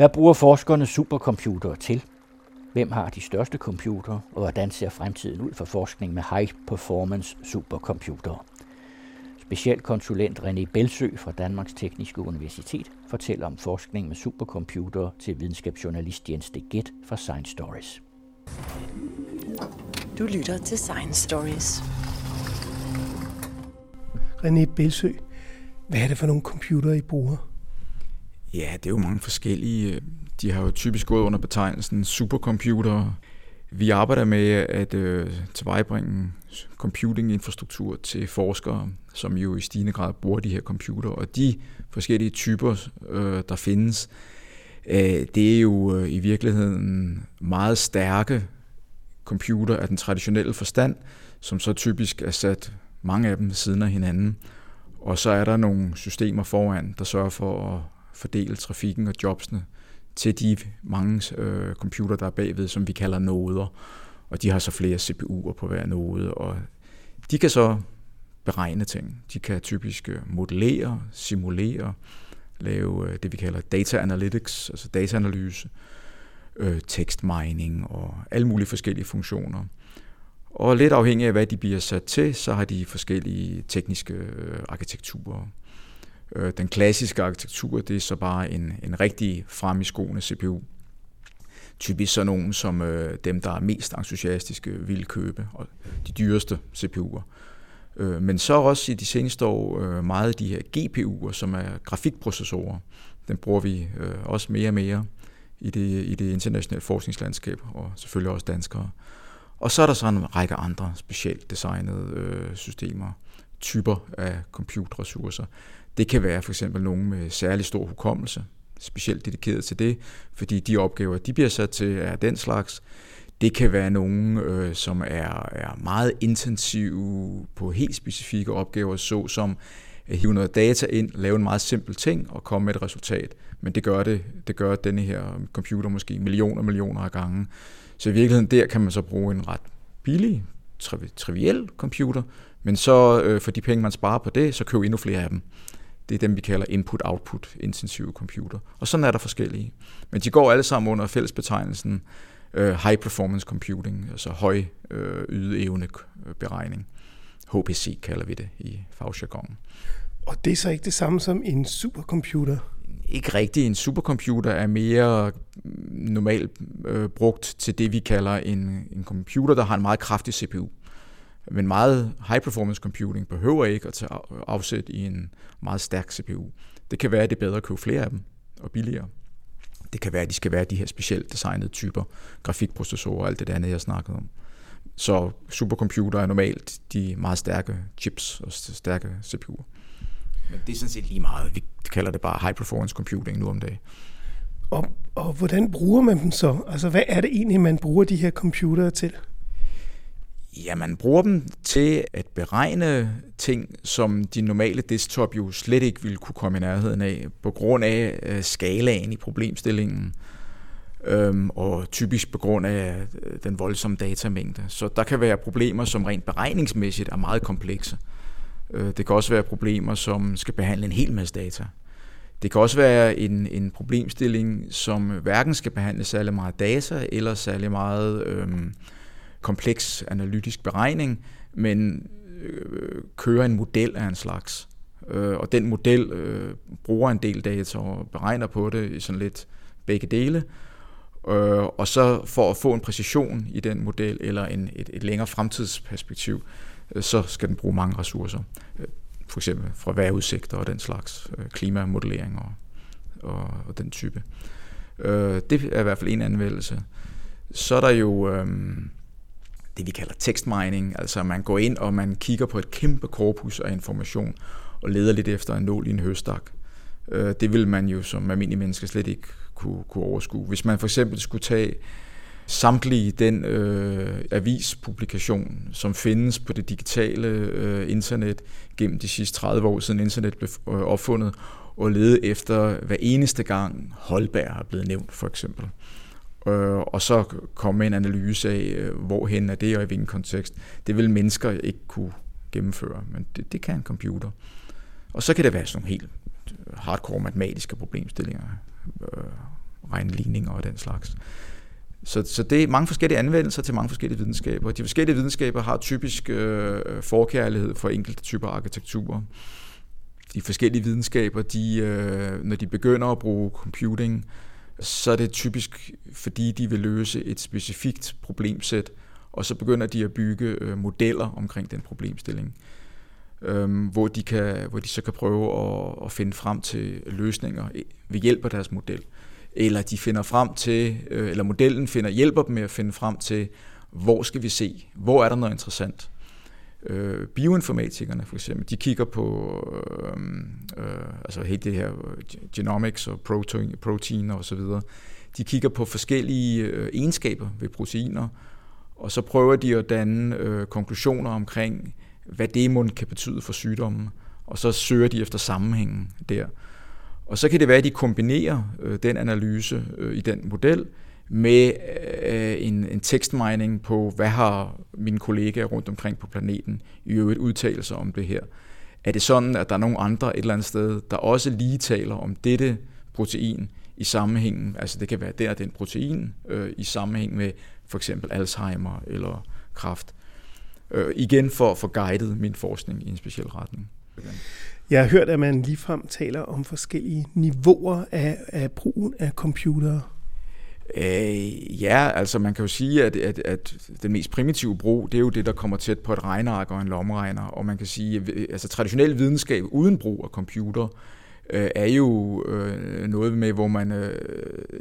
Hvad bruger forskerne supercomputere til? Hvem har de største computere, og hvordan ser fremtiden ud for forskning med high performance supercomputere? Specialkonsulent René Belsø fra Danmarks Tekniske Universitet fortæller om forskning med supercomputere til videnskabsjournalist Jens de Gett fra Science Stories. Du lytter til Science Stories. René Belsø, hvad er det for nogle computere, I bruger? Ja, det er jo mange forskellige. Øh. De har jo typisk gået under betegnelsen supercomputer. Vi arbejder med at øh, tilvejebringe computinginfrastruktur til forskere, som jo i stigende grad bruger de her computer. Og de forskellige typer, øh, der findes, øh, det er jo øh, i virkeligheden meget stærke computer af den traditionelle forstand, som så typisk er sat mange af dem ved siden af hinanden. Og så er der nogle systemer foran, der sørger for at fordele trafikken og jobsene til de mange øh, computer, der er bagved, som vi kalder noder. Og de har så flere CPU'er på hver node, og de kan så beregne ting. De kan typisk øh, modellere, simulere, lave øh, det, vi kalder data analytics, altså dataanalyse, øh, tekstmining og alle mulige forskellige funktioner. Og lidt afhængig af, hvad de bliver sat til, så har de forskellige tekniske øh, arkitekturer. Øh, den klassiske arkitektur, det er så bare en, en rigtig frem i skoene CPU. Typisk så nogen som øh, dem, der er mest entusiastiske, vil købe, og de dyreste CPU'er. Øh, men så også i de seneste år øh, meget af de her GPU'er, som er grafikprocessorer. Den bruger vi øh, også mere og mere i det, i det internationale forskningslandskab, og selvfølgelig også danskere. Og så er der så en række andre specielt designede øh, systemer, typer af computerressourcer. Det kan være for eksempel nogen med særlig stor hukommelse, specielt dedikeret til det, fordi de opgaver, de bliver sat til, er den slags. Det kan være nogen, øh, som er, er meget intensive på helt specifikke opgaver, så som at hive noget data ind, lave en meget simpel ting og komme med et resultat. Men det gør det, det gør denne her computer måske millioner og millioner af gange. Så i virkeligheden der kan man så bruge en ret billig, tri- triviel computer, men så øh, for de penge, man sparer på det, så køb endnu flere af dem. Det er dem, vi kalder input-output intensive computer. Og sådan er der forskellige. Men de går alle sammen under fællesbetegnelsen øh, high performance computing, altså høj øh, ydeevne beregning. HPC kalder vi det i fagjargonen. Og det er så ikke det samme som en supercomputer? Ikke rigtigt. En supercomputer er mere normalt øh, brugt til det, vi kalder en, en computer, der har en meget kraftig CPU. Men meget high performance computing behøver ikke at tage afsæt i en meget stærk CPU. Det kan være, at det er bedre at købe flere af dem og billigere. Det kan være, at de skal være de her specielt designede typer, grafikprocessorer og alt det der andet, jeg snakkede om. Så supercomputer er normalt de meget stærke chips og stærke CPU'er. Men det er sådan set lige meget. Vi kalder det bare high performance computing nu om dagen. Og, og hvordan bruger man dem så? Altså, hvad er det egentlig, man bruger de her computere til? Ja, man bruger dem til at beregne ting, som de normale desktop jo slet ikke ville kunne komme i nærheden af, på grund af øh, skalaen i problemstillingen, øhm, og typisk på grund af øh, den voldsomme datamængde. Så der kan være problemer, som rent beregningsmæssigt er meget komplekse. Øh, det kan også være problemer, som skal behandle en hel masse data. Det kan også være en, en problemstilling, som hverken skal behandle særlig meget data, eller særlig meget øhm, kompleks analytisk beregning, men øh, kører en model af en slags. Øh, og den model øh, bruger en del data og beregner på det i sådan lidt begge dele. Øh, og så for at få en præcision i den model eller en, et, et længere fremtidsperspektiv, øh, så skal den bruge mange ressourcer. Øh, for eksempel fra vejrudsigter og den slags øh, klimamodellering og, og, og den type. Øh, det er i hvert fald en anvendelse. Så er der jo øh, det, vi kalder text mining, altså man går ind og man kigger på et kæmpe korpus af information og leder lidt efter en nål i en høstak. Øh, det vil man jo som almindelige mennesker slet ikke kunne, kunne overskue. Hvis man for eksempel skulle tage samtlige den øh, avispublikation, som findes på det digitale øh, internet gennem de sidste 30 år siden internet blev øh, opfundet, og lede efter hver eneste gang Holberg er blevet nævnt, for eksempel. Øh, øh, og så komme med en analyse af, øh, hvorhen er det, og i hvilken kontekst. Det vil mennesker ikke kunne gennemføre, men det, det kan en computer. Og så kan det være sådan nogle helt øh, hardcore matematiske problemstillinger. Øh, regnligninger og den slags. Så, så det er mange forskellige anvendelser til mange forskellige videnskaber. De forskellige videnskaber har typisk øh, forkærlighed for enkelte typer arkitekturer. De forskellige videnskaber, de, øh, når de begynder at bruge computing, så er det typisk, fordi de vil løse et specifikt problemsæt, og så begynder de at bygge øh, modeller omkring den problemstilling, øh, hvor, de kan, hvor de så kan prøve at, at finde frem til løsninger ved hjælp af deres model eller de finder frem til, øh, eller modellen finder, hjælper dem med at finde frem til, hvor skal vi se, hvor er der noget interessant. Øh, bioinformatikerne for eksempel, de kigger på øh, øh, altså hele det her genomics og protein, proteiner og så videre. De kigger på forskellige øh, egenskaber ved proteiner, og så prøver de at danne øh, konklusioner omkring, hvad det må kan betyde for sygdommen, og så søger de efter sammenhængen der. Og så kan det være, at de kombinerer øh, den analyse øh, i den model med øh, en, en tekstmining på, hvad har mine kollegaer rundt omkring på planeten i øvrigt udtalelser om det her. Er det sådan, at der er nogen andre et eller andet sted, der også lige taler om dette protein i sammenhængen, altså det kan være der den protein, øh, i sammenhæng med for eksempel Alzheimer eller kræft. Øh, igen for at få guidet min forskning i en speciel retning. Jeg har hørt, at man ligefrem taler om forskellige niveauer af, af brugen af computere. Øh, ja, altså man kan jo sige, at, at, at den mest primitive brug, det er jo det, der kommer tæt på et regneark og en lommeregner, og man kan sige, at øh, altså traditionel videnskab uden brug af computer, øh, er jo øh, noget med, hvor man øh,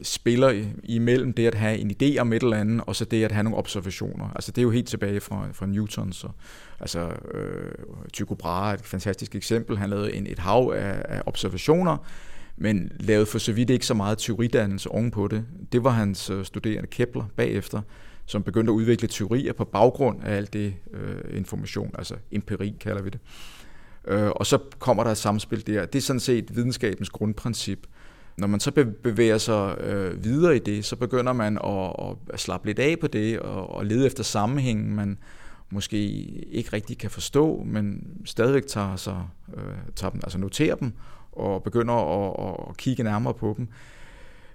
spiller imellem det at have en idé om et eller andet, og så det at have nogle observationer. Altså det er jo helt tilbage fra, fra Newton, så altså øh, Tycho Brahe er et fantastisk eksempel. Han lavede en, et hav af, af observationer, men lavede for så vidt ikke så meget teoridannelse ovenpå det. Det var hans øh, studerende Kepler bagefter, som begyndte at udvikle teorier på baggrund af alt det øh, information, altså empiri kalder vi det. Øh, og så kommer der et samspil der. Det er sådan set videnskabens grundprincip. Når man så bevæger sig øh, videre i det, så begynder man at, at slappe lidt af på det og, og lede efter sammenhængen, man måske ikke rigtig kan forstå, men stadigvæk tager, sig, øh, tager dem, altså noterer dem og begynder at, at kigge nærmere på dem.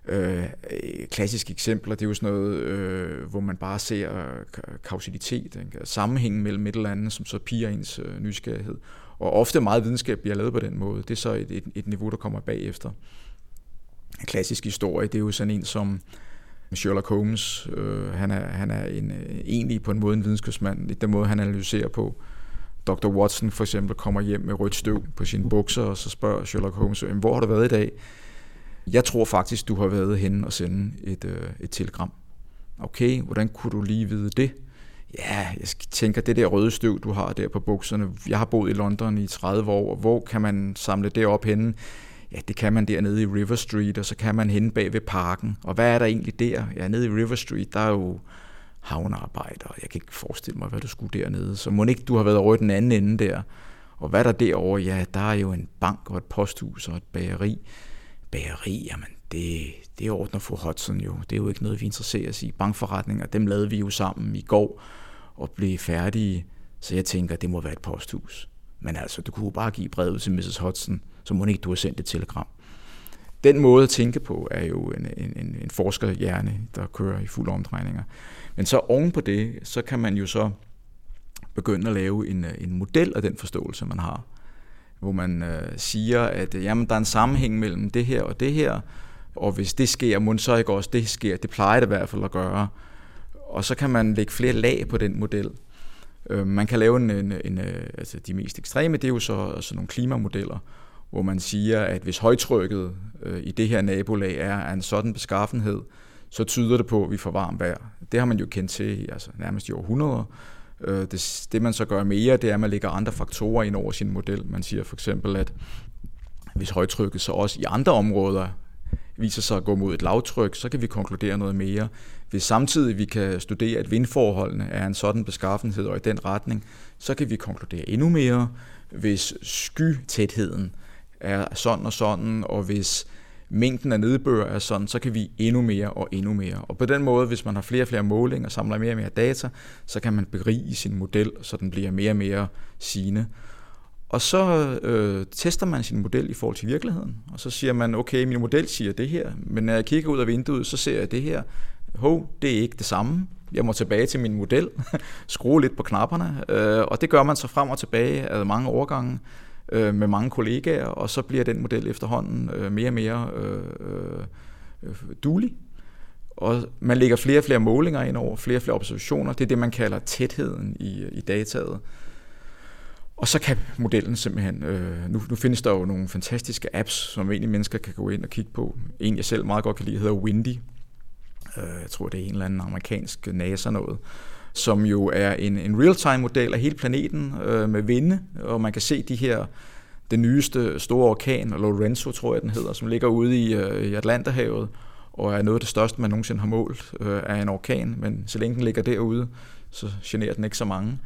Øh, klassiske eksempler, det er jo sådan noget, øh, hvor man bare ser øh, kausalitet, ikke? Altså sammenhængen mellem et eller andet, som så piger ens øh, nysgerrighed. Og ofte meget videnskab bliver lavet på den måde. Det er så et, et, et niveau, der kommer bagefter. En klassisk historie, det er jo sådan en som Sherlock Holmes. Øh, han er, han er en, øh, egentlig på en måde en videnskabsmand, i den måde, han analyserer på. Dr. Watson for eksempel kommer hjem med rødt støv på sine bukser, og så spørger Sherlock Holmes, hvor har du været i dag? Jeg tror faktisk, du har været henne og sende et, øh, et telegram. Okay, hvordan kunne du lige vide det? Ja, jeg tænker, det der røde støv, du har der på bukserne, jeg har boet i London i 30 år, og hvor kan man samle det op henne? Ja, det kan man dernede i River Street, og så kan man henne bag ved parken. Og hvad er der egentlig der? Ja, nede i River Street, der er jo havnearbejder, jeg kan ikke forestille mig, hvad du skulle dernede. Så må ikke du har været over i den anden ende der. Og hvad er der derovre? Ja, der er jo en bank og et posthus og et bageri. Bageri, jamen det, det ordner fru Hudson jo. Det er jo ikke noget, vi interesserer os i. Bankforretninger, dem lavede vi jo sammen i går og blive færdige. Så jeg tænker, det må være et posthus. Men altså, du kunne bare give brevet til Mrs. Hudson, så må ikke du har sendt et telegram. Den måde at tænke på er jo en, en, en forskerhjerne, der kører i fuld omdrejninger. Men så oven på det, så kan man jo så begynde at lave en, en model af den forståelse, man har. Hvor man øh, siger, at øh, jamen, der er en sammenhæng mellem det her og det her, og hvis det sker, må så ikke også det sker. Det plejer det i hvert fald at gøre og så kan man lægge flere lag på den model. Øh, man kan lave en, en, en, øh, altså de mest ekstreme, det er jo så altså nogle klimamodeller, hvor man siger, at hvis højtrykket øh, i det her nabolag er af en sådan beskaffenhed, så tyder det på, at vi får varmt vejr. Det har man jo kendt til altså nærmest i århundreder. Øh, det, det man så gør mere, det er, at man lægger andre faktorer ind over sin model. Man siger for eksempel, at hvis højtrykket så også i andre områder viser sig at gå mod et lavtryk, så kan vi konkludere noget mere. Hvis samtidig vi kan studere, at vindforholdene er en sådan beskaffenhed og i den retning, så kan vi konkludere endnu mere. Hvis skytætheden er sådan og sådan, og hvis mængden af nedbør er sådan, så kan vi endnu mere og endnu mere. Og på den måde, hvis man har flere og flere målinger og samler mere og mere data, så kan man berige sin model, så den bliver mere og mere sigende. Og så øh, tester man sin model i forhold til virkeligheden, og så siger man, okay, min model siger det her, men når jeg kigger ud af vinduet, så ser jeg det her. Hov, det er ikke det samme. Jeg må tilbage til min model, skrue lidt på knapperne, øh, og det gør man så frem og tilbage af mange overgange øh, med mange kollegaer, og så bliver den model efterhånden øh, mere og mere øh, øh, dulig. Og man lægger flere og flere målinger ind over, flere og flere observationer. Det er det, man kalder tætheden i, i dataet. Og så kan modellen simpelthen, øh, nu, nu findes der jo nogle fantastiske apps, som egentlig mennesker kan gå ind og kigge på. En jeg selv meget godt kan lide hedder Windy. Øh, jeg tror det er en eller anden amerikansk NASA noget som jo er en, en real-time model af hele planeten øh, med vinde, og man kan se de her, den nyeste store orkan, Lorenzo tror jeg den hedder, som ligger ude i, øh, i Atlanterhavet, og er noget af det største, man nogensinde har målt øh, af en orkan, men så længe den ligger derude, så generer den ikke så mange.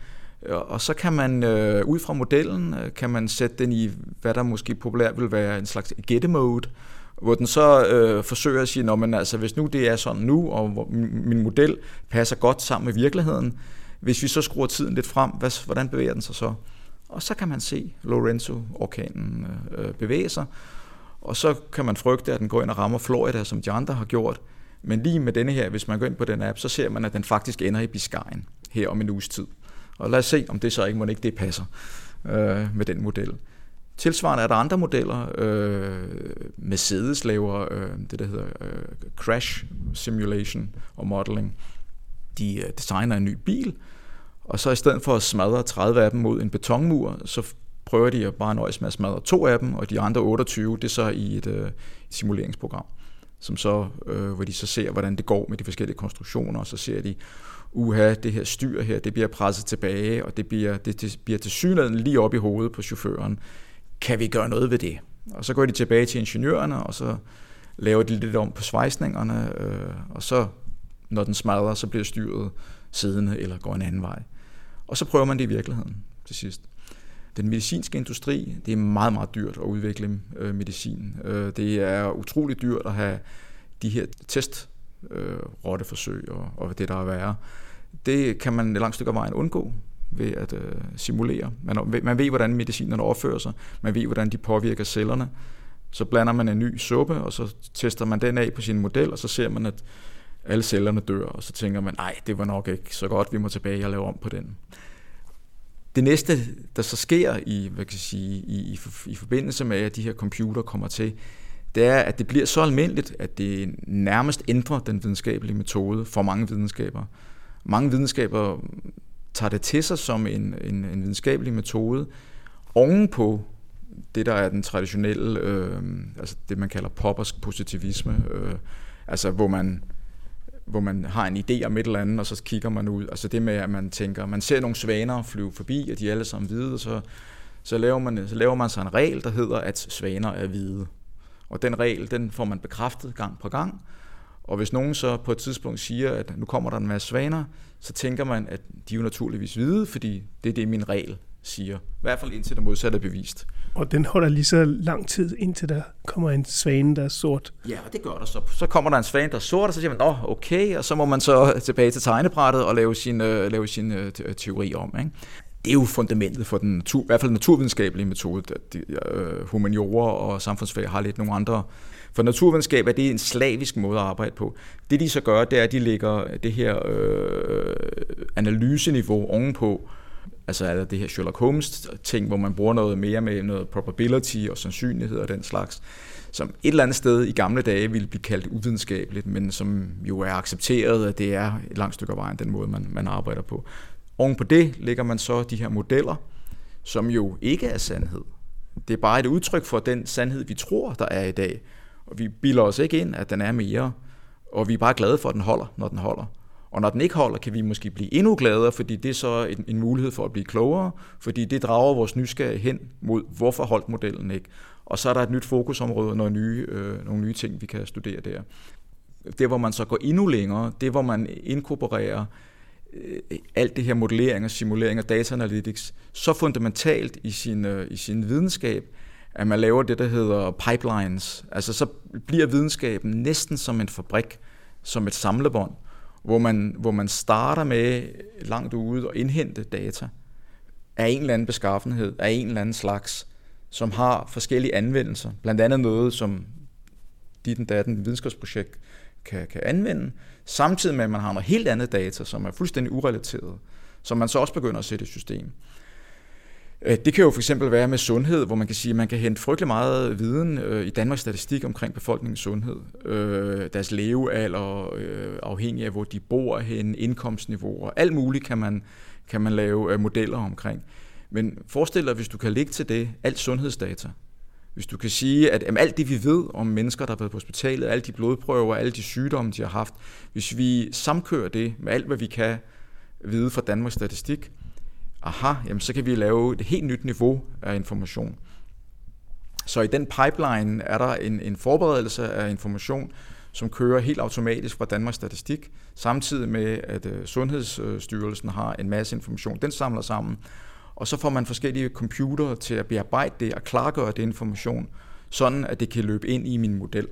Og så kan man øh, ud fra modellen, øh, kan man sætte den i, hvad der måske populært vil være en slags gætte-mode, hvor den så øh, forsøger at sige, men altså, hvis nu det er sådan nu, og min model passer godt sammen med virkeligheden, hvis vi så skruer tiden lidt frem, hvad, hvordan bevæger den sig så? Og så kan man se Lorenzo-orkanen øh, øh, bevæge sig, og så kan man frygte, at den går ind og rammer Florida, som de andre har gjort. Men lige med denne her, hvis man går ind på den app, så ser man, at den faktisk ender i Biscayen her om en uges tid. Og lad os se, om det så ikke, må ikke det passer øh, med den model. Tilsvarende er der andre modeller. Øh, Mercedes laver øh, det, der hedder øh, crash simulation og modeling. De øh, designer en ny bil, og så i stedet for at smadre 30 af dem mod en betonmur, så prøver de at bare nøjes med at smadre to af dem, og de andre 28, det er så i et, øh, simuleringsprogram, som så, øh, hvor de så ser, hvordan det går med de forskellige konstruktioner, og så ser de, uha, det her styr her, det bliver presset tilbage, og det bliver, det, det bliver til synligheden lige op i hovedet på chaufføren kan vi gøre noget ved det? Og så går de tilbage til ingeniørerne, og så laver de lidt om på svejsningerne, øh, og så, når den smadrer, så bliver styret siddende eller går en anden vej. Og så prøver man det i virkeligheden til sidst. Den medicinske industri, det er meget, meget dyrt at udvikle øh, medicin. Øh, det er utrolig dyrt at have de her test øh, rotteforsøg og, og det, der er værre. Det kan man et langt stykke af vejen undgå ved at øh, simulere. Man, man ved, hvordan medicinerne opfører sig. Man ved, hvordan de påvirker cellerne. Så blander man en ny suppe, og så tester man den af på sin model, og så ser man, at alle cellerne dør, og så tænker man, nej, det var nok ikke så godt, vi må tilbage og lave om på den. Det næste, der så sker i, hvad kan jeg sige, i, i, i forbindelse med, at de her computer kommer til, det er, at det bliver så almindeligt, at det nærmest ændrer den videnskabelige metode for mange videnskaber. Mange videnskaber tager det til sig som en, en, en videnskabelig metode ovenpå det, der er den traditionelle, øh, altså det man kalder poppersk positivisme, øh, altså hvor man, hvor man har en idé om et eller andet, og så kigger man ud. Altså det med, at man tænker, man ser nogle svaner flyve forbi, og de er alle sammen hvide, så, så, laver man, så laver man sig en regel, der hedder, at svaner er hvide. Og den regel, den får man bekræftet gang på gang, og hvis nogen så på et tidspunkt siger, at nu kommer der en masse svaner, så tænker man, at de er jo naturligvis hvide, fordi det er det, min regel siger. I hvert fald indtil det modsatte er bevist. Og den holder lige så lang tid, indtil der kommer en svane, der er sort. Ja, og det gør der så. Så kommer der en svane, der er sort, og så siger man, åh, okay, og så må man så tilbage til tegnebrættet og lave sin, øh, lave sin øh, teori om. Ikke? Det er jo fundamentet for den natur, i hvert fald naturvidenskabelige metode. De, øh, humaniorer og samfundsfag har lidt nogle andre for naturvidenskab er det en slavisk måde at arbejde på. Det de så gør, det er, at de lægger det her øh, analyseniveau ovenpå, altså er der det her Sherlock Holmes ting, hvor man bruger noget mere med noget probability og sandsynlighed og den slags, som et eller andet sted i gamle dage ville blive kaldt uvidenskabeligt, men som jo er accepteret, at det er et langt stykke af vejen den måde, man, man arbejder på. Oven på det lægger man så de her modeller, som jo ikke er sandhed. Det er bare et udtryk for den sandhed, vi tror, der er i dag. Og vi bilder os ikke ind, at den er mere. Og vi er bare glade for, at den holder, når den holder. Og når den ikke holder, kan vi måske blive endnu gladere, fordi det er så en, en mulighed for at blive klogere, fordi det drager vores nysgerrighed hen mod, hvorfor holdt modellen ikke. Og så er der et nyt fokusområde, nogle nye, øh, nogle nye ting, vi kan studere der. Det, hvor man så går endnu længere, det hvor man inkorporerer øh, alt det her modellering og simulering og data analytics så fundamentalt i sin, øh, i sin videnskab, at man laver det, der hedder pipelines. Altså så bliver videnskaben næsten som en fabrik, som et samlebånd, hvor man, hvor man starter med langt ude og indhente data. af en eller anden beskaffenhed, af en eller anden slags, som har forskellige anvendelser. Blandt andet noget, som dit og datten videnskabsprojekt kan, kan anvende, samtidig med, at man har noget helt andet data, som er fuldstændig urelateret, som man så også begynder at sætte i system. Øh, det kan jo for eksempel være med sundhed, hvor man kan sige, at man kan hente frygtelig meget viden øh, i Danmarks statistik omkring befolkningens sundhed. Øh, deres levealder, øh, afhængig af hvor de bor hen, indkomstniveauer, alt muligt kan man, kan man lave øh, modeller omkring. Men forestil dig, hvis du kan lægge til det alt sundhedsdata. Hvis du kan sige, at jamen, alt det, vi ved om mennesker, der har været på hospitalet, alle de blodprøver, alle de sygdomme, de har haft, hvis vi samkører det med alt, hvad vi kan vide fra Danmarks Statistik, aha, jamen, så kan vi lave et helt nyt niveau af information. Så i den pipeline er der en, en forberedelse af information, som kører helt automatisk fra Danmarks Statistik, samtidig med, at øh, Sundhedsstyrelsen har en masse information. Den samler sammen, og så får man forskellige computere til at bearbejde det og klargøre det information, sådan at det kan løbe ind i min model.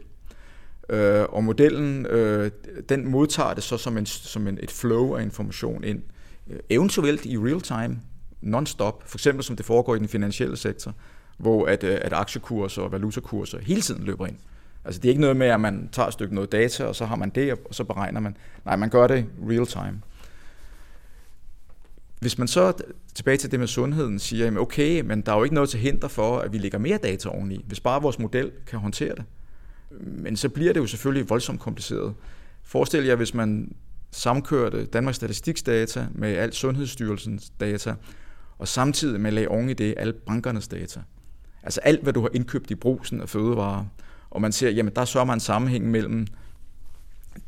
Øh, og modellen, øh, den modtager det så som, en, som en, et flow af information ind, Øh, eventuelt i real time, non-stop, for eksempel som det foregår i den finansielle sektor, hvor at, øh, at aktiekurser og valutakurser hele tiden løber ind. Altså det er ikke noget med, at man tager et stykke noget data, og så har man det, og så beregner man. Nej, man gør det real time. Hvis man så tilbage til det med sundheden siger, jamen okay, men der er jo ikke noget til hinder for, at vi lægger mere data oveni, hvis bare vores model kan håndtere det. Men så bliver det jo selvfølgelig voldsomt kompliceret. Forestil jer, hvis man samkørte Danmarks Statistiks data med alt Sundhedsstyrelsens data, og samtidig med at lagde oven i det alle bankernes data. Altså alt, hvad du har indkøbt i brusen af fødevarer, og man ser, jamen der sørger man en sammenhæng mellem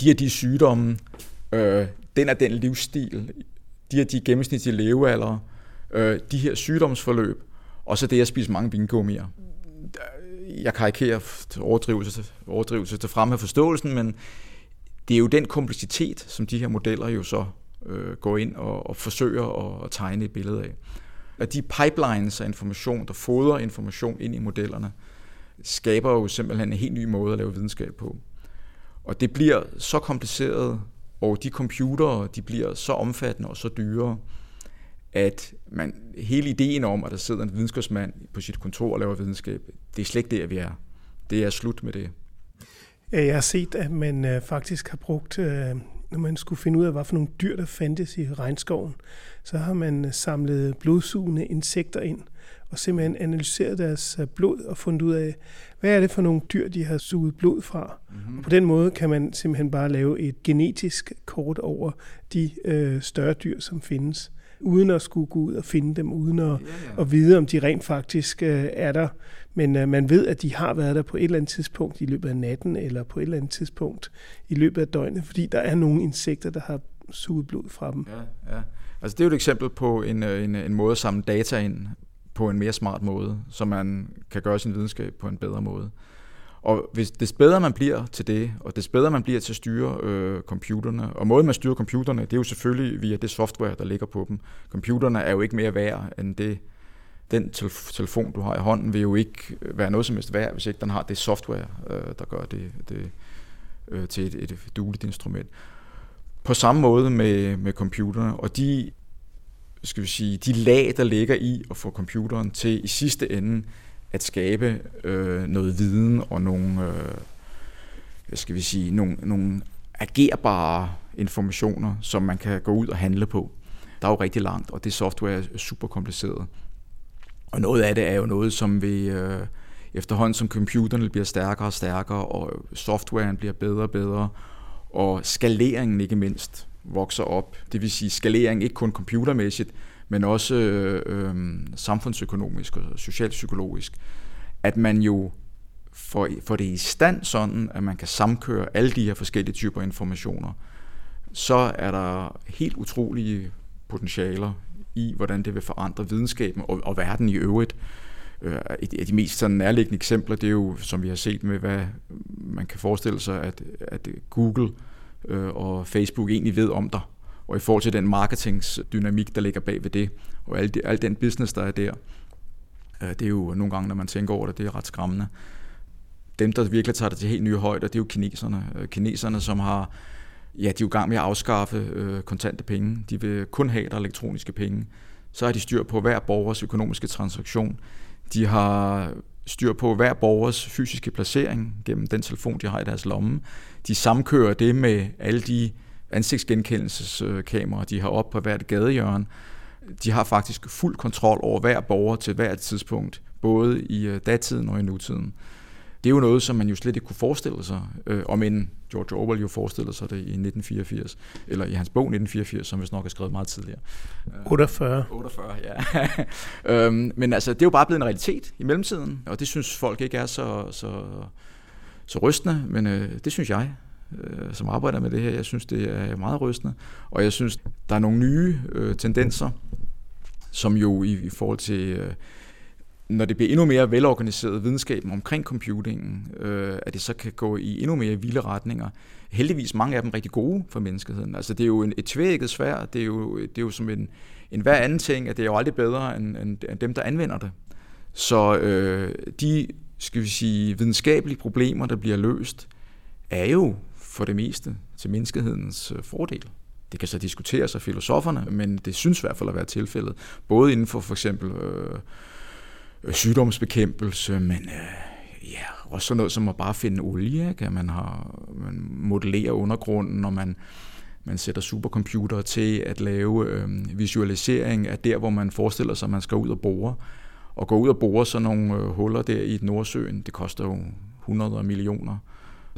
de og de sygdomme, øh, den og den livsstil, de og de gennemsnitlige levealder, øh, de her sygdomsforløb, og så det at spise mange vingummier. Jeg karikerer overdrivelse, overdrivelse til fremme af forståelsen, men det er jo den kompleksitet, som de her modeller jo så øh, går ind og, og forsøger at, at tegne et billede af. At de pipelines af information, der fodrer information ind i modellerne, skaber jo simpelthen en helt ny måde at lave videnskab på. Og det bliver så kompliceret og de computere, de bliver så omfattende og så dyre, at man, hele ideen om, at der sidder en videnskabsmand på sit kontor og laver videnskab, det er slet ikke det, vi er. Det er slut med det. Ja, jeg har set, at man øh, faktisk har brugt, øh, når man skulle finde ud af, hvad for nogle dyr, der fandtes i regnskoven, så har man øh, samlet blodsugende insekter ind, og simpelthen analyseret deres øh, blod og fundet ud af, hvad er det for nogle dyr, de har suget blod fra. Mm-hmm. Og på den måde kan man simpelthen bare lave et genetisk kort over de øh, større dyr, som findes, uden at skulle gå ud og finde dem, uden at, ja, ja. at vide, om de rent faktisk øh, er der. Men øh, man ved, at de har været der på et eller andet tidspunkt i løbet af natten, eller på et eller andet tidspunkt i løbet af døgnet, fordi der er nogle insekter, der har suget blod fra dem. Ja, ja. Altså det er jo et eksempel på en, øh, en, en måde at samle data ind på en mere smart måde, så man kan gøre sin videnskab på en bedre måde. Og hvis des bedre man bliver til det, og des bedre man bliver til at styre øh, computerne, og måden man styrer computerne, det er jo selvfølgelig via det software, der ligger på dem. Computerne er jo ikke mere værd end det, den telefon, du har i hånden, vil jo ikke øh, være noget som helst værd, hvis ikke den har det software, øh, der gør det, det øh, til et, et dueligt instrument. På samme måde med, med computerne, og de skal vi sige, de lag, der ligger i at få computeren til i sidste ende at skabe øh, noget viden og nogle, øh, skal vi sige, nogle, nogle agerbare informationer, som man kan gå ud og handle på. Der er jo rigtig langt, og det software er super kompliceret. Og noget af det er jo noget, som vi øh, efterhånden som computerne bliver stærkere og stærkere, og softwaren bliver bedre og bedre, og skaleringen ikke mindst vokser op. Det vil sige skalering ikke kun computermæssigt, men også øh, øh, samfundsøkonomisk og socialpsykologisk. At man jo får, får det i stand sådan, at man kan samkøre alle de her forskellige typer informationer, så er der helt utrolige potentialer i, hvordan det vil forandre videnskaben og, og verden i øvrigt. Øh, et af de mest sådan nærliggende eksempler, det er jo, som vi har set med, hvad man kan forestille sig, at, at Google øh, og Facebook egentlig ved om dig, og i forhold til den marketingsdynamik, der ligger bag ved det, og al, det, al den business, der er der. Øh, det er jo nogle gange, når man tænker over det, det er ret skræmmende. Dem, der virkelig tager det til helt nye højder, det er jo kineserne. Kineserne, som har, ja, de er jo i gang med at afskaffe øh, kontante penge. De vil kun have der elektroniske penge. så har de styr på hver borgers økonomiske transaktion. De har styr på hver borgers fysiske placering gennem den telefon, de har i deres lomme. De samkører det med alle de ansigtsgenkendelseskameraer, de har op på hvert gadehjørne. De har faktisk fuld kontrol over hver borger til hvert tidspunkt, både i øh, datiden og i nutiden. Det er jo noget, som man jo slet ikke kunne forestille sig, øh, om en George Orwell jo forestillede sig det i 1984, eller i hans bog 1984, som vi nok har skrevet meget tidligere. 48. 48, ja. øhm, men altså, det er jo bare blevet en realitet i mellemtiden, og det synes folk ikke er så, så, så rystende, men øh, det synes jeg øh, som arbejder med det her. Jeg synes, det er meget rystende. Og jeg synes, der er nogle nye øh, tendenser, som jo i, i forhold til, øh, når det bliver endnu mere velorganiseret videnskaben omkring computingen, øh, at det så kan gå i endnu mere vilde retninger. Heldigvis mange af dem rigtig gode for menneskeheden. Altså det er jo en, et tvækket svær, det er jo, det er jo som en, en hver anden ting, at det er jo aldrig bedre end, end, end dem, der anvender det. Så øh, de, skal vi sige, videnskabelige problemer, der bliver løst, er jo for det meste til menneskehedens øh, fordel. Det kan så diskuteres af filosoferne, men det synes i hvert fald at være tilfældet. Både inden for for eksempel øh, øh, sygdomsbekæmpelse, men øh, ja, også sådan noget som at bare finde olie. Kan man, har, man modellerer undergrunden, og man, man sætter supercomputere til at lave øh, visualisering af der, hvor man forestiller sig, at man skal ud og bore. Og gå ud og bore sådan nogle øh, huller der i Nordsøen, det koster jo 100 millioner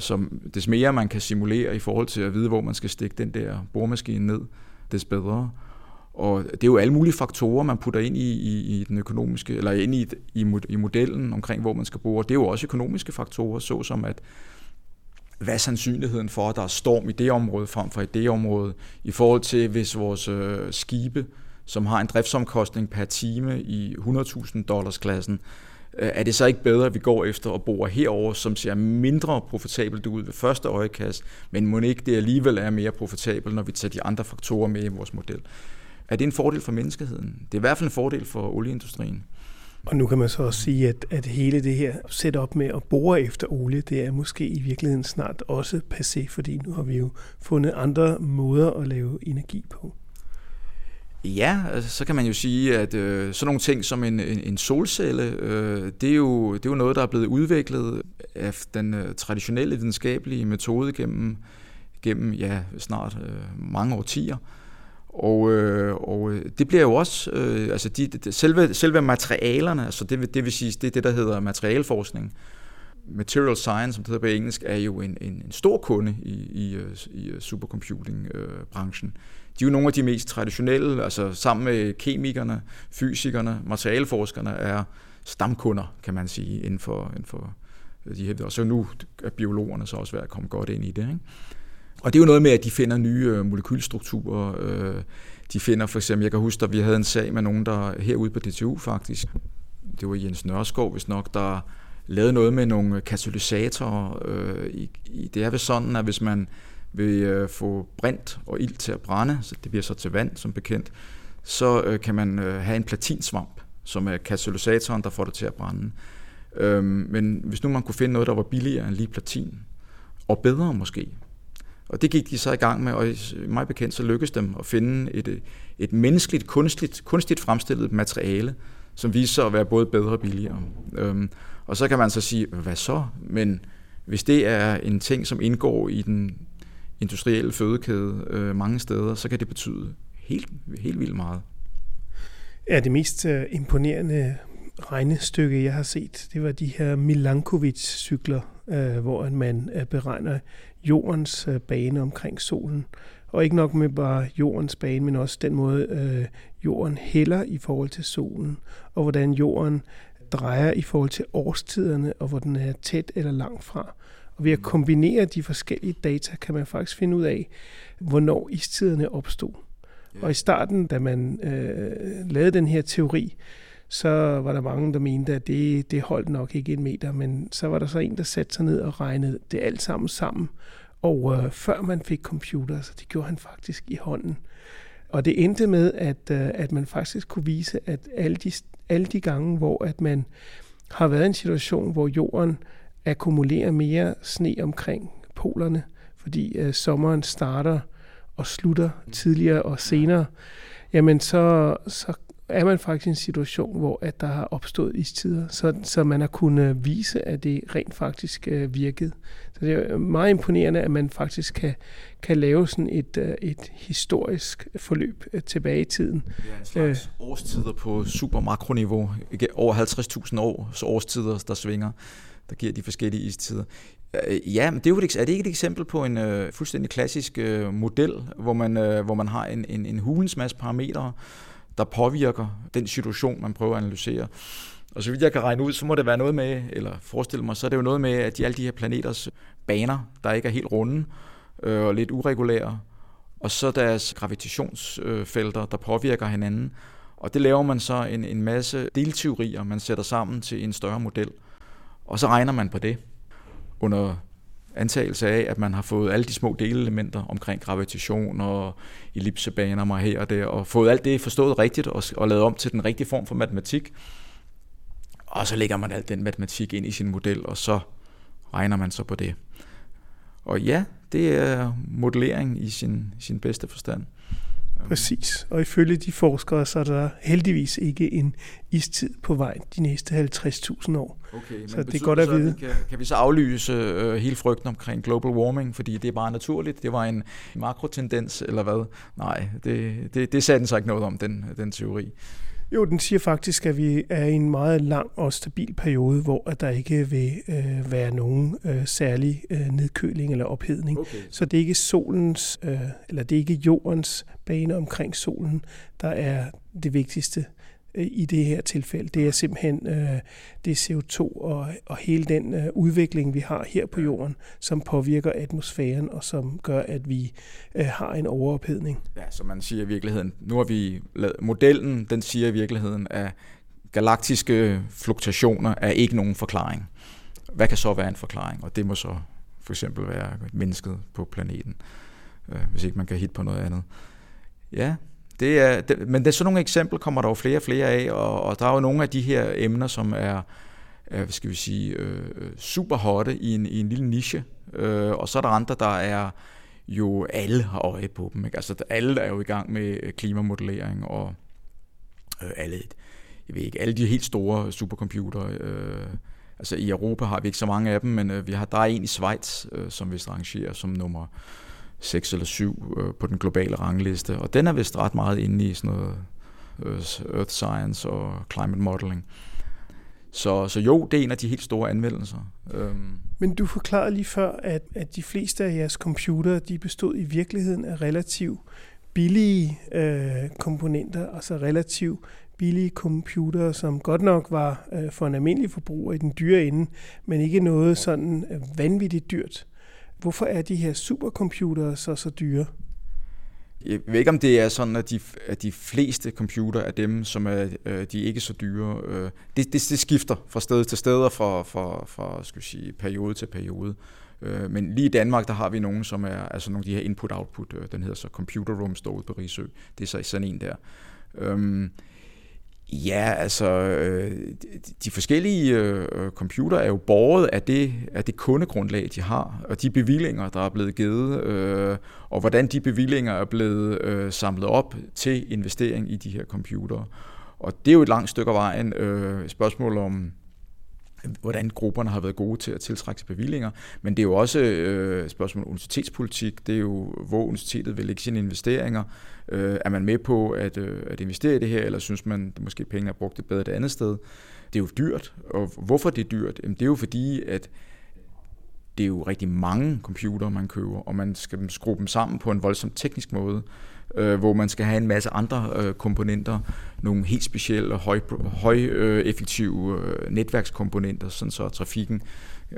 som des mere man kan simulere i forhold til at vide, hvor man skal stikke den der boremaskine ned, des bedre. Og det er jo alle mulige faktorer, man putter ind i, i, i den økonomiske, eller ind i, i, i modellen omkring, hvor man skal bore. Det er jo også økonomiske faktorer, såsom at hvad er sandsynligheden for, at der er storm i det område frem for i det område, i forhold til hvis vores øh, skibe, som har en driftsomkostning per time i 100.000 dollars klassen, Øh, er det så ikke bedre, at vi går efter og bor herover, som ser mindre profitabelt ud ved første øjekast, men må ikke det alligevel er mere profitabelt, når vi tager de andre faktorer med i vores model? Er det en fordel for menneskeheden? Det er i hvert fald en fordel for olieindustrien. Og nu kan man så også sige, at, at hele det her setup med at bore efter olie, det er måske i virkeligheden snart også passé, fordi nu har vi jo fundet andre måder at lave energi på. Ja, altså, så kan man jo sige, at øh, sådan nogle ting som en, en, en solcelle, øh, det, er jo, det er jo noget, der er blevet udviklet af den øh, traditionelle videnskabelige metode gennem, gennem ja, snart øh, mange årtier. Og, øh, og øh, det bliver jo også, øh, altså de, de, selve, selve materialerne, altså det, det vil sige, det er det, der hedder materialforskning. Material science, som det hedder på engelsk, er jo en, en, en stor kunde i, i, øh, i øh, supercomputing-branchen. Øh, de er jo nogle af de mest traditionelle, altså sammen med kemikerne, fysikerne, materialforskerne er stamkunder, kan man sige, inden for, inden for de her. Og så nu er biologerne så også ved at komme godt ind i det. Ikke? Og det er jo noget med, at de finder nye øh, molekylstrukturer. Øh, de finder for eksempel, jeg kan huske, at vi havde en sag med nogen, der herude på DTU faktisk, det var Jens Nørskov, hvis nok, der lavede noget med nogle katalysatorer. Øh, det er vel sådan, at hvis man vil øh, få brint og ild til at brænde, så det bliver så til vand som bekendt, så øh, kan man øh, have en platinsvamp, som er katalysatoren, der får det til at brænde. Øh, men hvis nu man kunne finde noget, der var billigere end lige platin, og bedre måske, og det gik de så i gang med, og i mig bekendt så lykkedes dem at finde et, et menneskeligt, kunstigt, kunstigt fremstillet materiale, som viste sig at være både bedre og billigere. Øhm, og så kan man så sige, hvad så? Men hvis det er en ting, som indgår i den industrielle fødekæde øh, mange steder, så kan det betyde helt, helt vildt meget. Ja, det mest øh, imponerende regnestykke, jeg har set, det var de her Milankovic-cykler, øh, hvor man øh, beregner jordens øh, bane omkring solen. Og ikke nok med bare jordens bane, men også den måde, øh, jorden hælder i forhold til solen, og hvordan jorden drejer i forhold til årstiderne, og hvor den er tæt eller langt fra. Og ved at kombinere de forskellige data, kan man faktisk finde ud af, hvornår istiderne opstod. Og i starten, da man øh, lavede den her teori, så var der mange, der mente, at det, det holdt nok ikke en meter, men så var der så en, der satte sig ned og regnede det alt sammen sammen. Og øh, før man fik computer, så det gjorde han faktisk i hånden. Og det endte med, at, øh, at man faktisk kunne vise, at alle de, alle de gange, hvor at man har været i en situation, hvor jorden akkumulerer mere sne omkring polerne, fordi øh, sommeren starter og slutter tidligere og senere, jamen så, så er man faktisk i en situation, hvor at der har opstået istider, så, så man har kunnet vise, at det rent faktisk øh, virkede. Så det er meget imponerende, at man faktisk kan, kan lave sådan et, øh, et historisk forløb øh, tilbage i tiden. Ja, en slags øh, årstider på super makroniveau. Over 50.000 års årstider, der svinger der giver de forskellige istider. Øh, ja, men det er, jo et, er det ikke et eksempel på en øh, fuldstændig klassisk øh, model, hvor man, øh, hvor man har en, en, en hulens masse parametre, der påvirker den situation, man prøver at analysere. Og så vidt jeg kan regne ud, så må det være noget med, eller forestille mig, så er det jo noget med, at de, alle de her planeters baner, der ikke er helt runde øh, og lidt uregulære, og så deres gravitationsfelter, der påvirker hinanden. Og det laver man så en, en masse delteorier, man sætter sammen til en større model. Og så regner man på det under antagelse af, at man har fået alle de små delelementer omkring gravitation og ellipsebaner og her og der, og fået alt det forstået rigtigt og, og lavet om til den rigtige form for matematik. Og så lægger man alt den matematik ind i sin model, og så regner man så på det. Og ja, det er modellering i sin, sin bedste forstand. Præcis. Og ifølge de forskere, så er der heldigvis ikke en istid på vej de næste 50.000 år. Okay, så det er godt at vide. Kan, kan vi så aflyse øh, hele frygten omkring global warming, fordi det er bare naturligt? Det var en makrotendens, eller hvad? Nej, det, det, det sagde den så ikke noget om, den, den teori. Jo, den siger faktisk, at vi er i en meget lang og stabil periode, hvor at der ikke vil øh, være nogen øh, særlig øh, nedkøling eller ophedning. Okay. Så det er ikke solens, øh, eller det er ikke jordens bane omkring solen, der er det vigtigste i det her tilfælde. Det er simpelthen øh, det CO2 og, og hele den øh, udvikling, vi har her på jorden, som påvirker atmosfæren og som gør, at vi øh, har en overophedning. Ja, så man siger i virkeligheden, nu har vi lavet, modellen, den siger i virkeligheden, at galaktiske fluktuationer er ikke nogen forklaring. Hvad kan så være en forklaring? Og det må så for eksempel være mennesket på planeten, øh, hvis ikke man kan hit på noget andet. Ja, det er, det, men det er sådan nogle eksempler, kommer der jo flere og flere af, og, og der er jo nogle af de her emner, som er, er hvad skal vi sige, øh, super hotte i en, i en lille niche, øh, og så er der andre, der er jo alle har øje på dem. Ikke? Altså alle er jo i gang med øh, klimamodellering, og øh, alle, jeg ved ikke, alle de helt store supercomputere, øh, altså i Europa har vi ikke så mange af dem, men øh, vi har, der er en i Schweiz, øh, som vi rangerer som nummer 6 eller 7 øh, på den globale rangliste, og den er vist ret meget inde i sådan noget øh, earth science og climate modeling. Så, så jo, det er en af de helt store anvendelser. Øhm. Men du forklarede lige før, at, at de fleste af jeres computere, de bestod i virkeligheden af relativt billige øh, komponenter, altså relativt billige computere, som godt nok var øh, for en almindelig forbruger i den dyre ende, men ikke noget sådan øh, vanvittigt dyrt. Hvorfor er de her supercomputere så så dyre? Jeg ved ikke, om det er sådan, at de, at de fleste computer er dem, som er øh, de er ikke så dyre. Øh, det, det, det skifter fra sted til sted og fra, fra, fra skal sige, periode til periode. Øh, men lige i Danmark, der har vi nogen, som er altså nogle af de her input-output. Øh, den hedder så Computer Room, står ude på Rigsø. Det er så sådan en der. Øhm, Ja, altså øh, de forskellige øh, computer er jo borget af det, af det kundegrundlag, de har, og de bevillinger, der er blevet givet, øh, og hvordan de bevillinger er blevet øh, samlet op til investering i de her computere. Og det er jo et langt stykke af vejen øh, spørgsmål om, hvordan grupperne har været gode til at tiltrække bevillinger, men det er jo også øh, spørgsmål om universitetspolitik, det er jo, hvor universitetet vil lægge sine investeringer, øh, er man med på at, øh, at investere i det her, eller synes man, at måske pengene er brugt et bedre et andet sted. Det er jo dyrt, og hvorfor det er dyrt? Jamen, det er jo fordi, at det er jo rigtig mange computere, man køber, og man skal skrue dem sammen på en voldsomt teknisk måde øh, hvor man skal have en masse andre øh, komponenter, nogle helt specielle høj, højeffektive øh, øh, netværkskomponenter, sådan så trafikken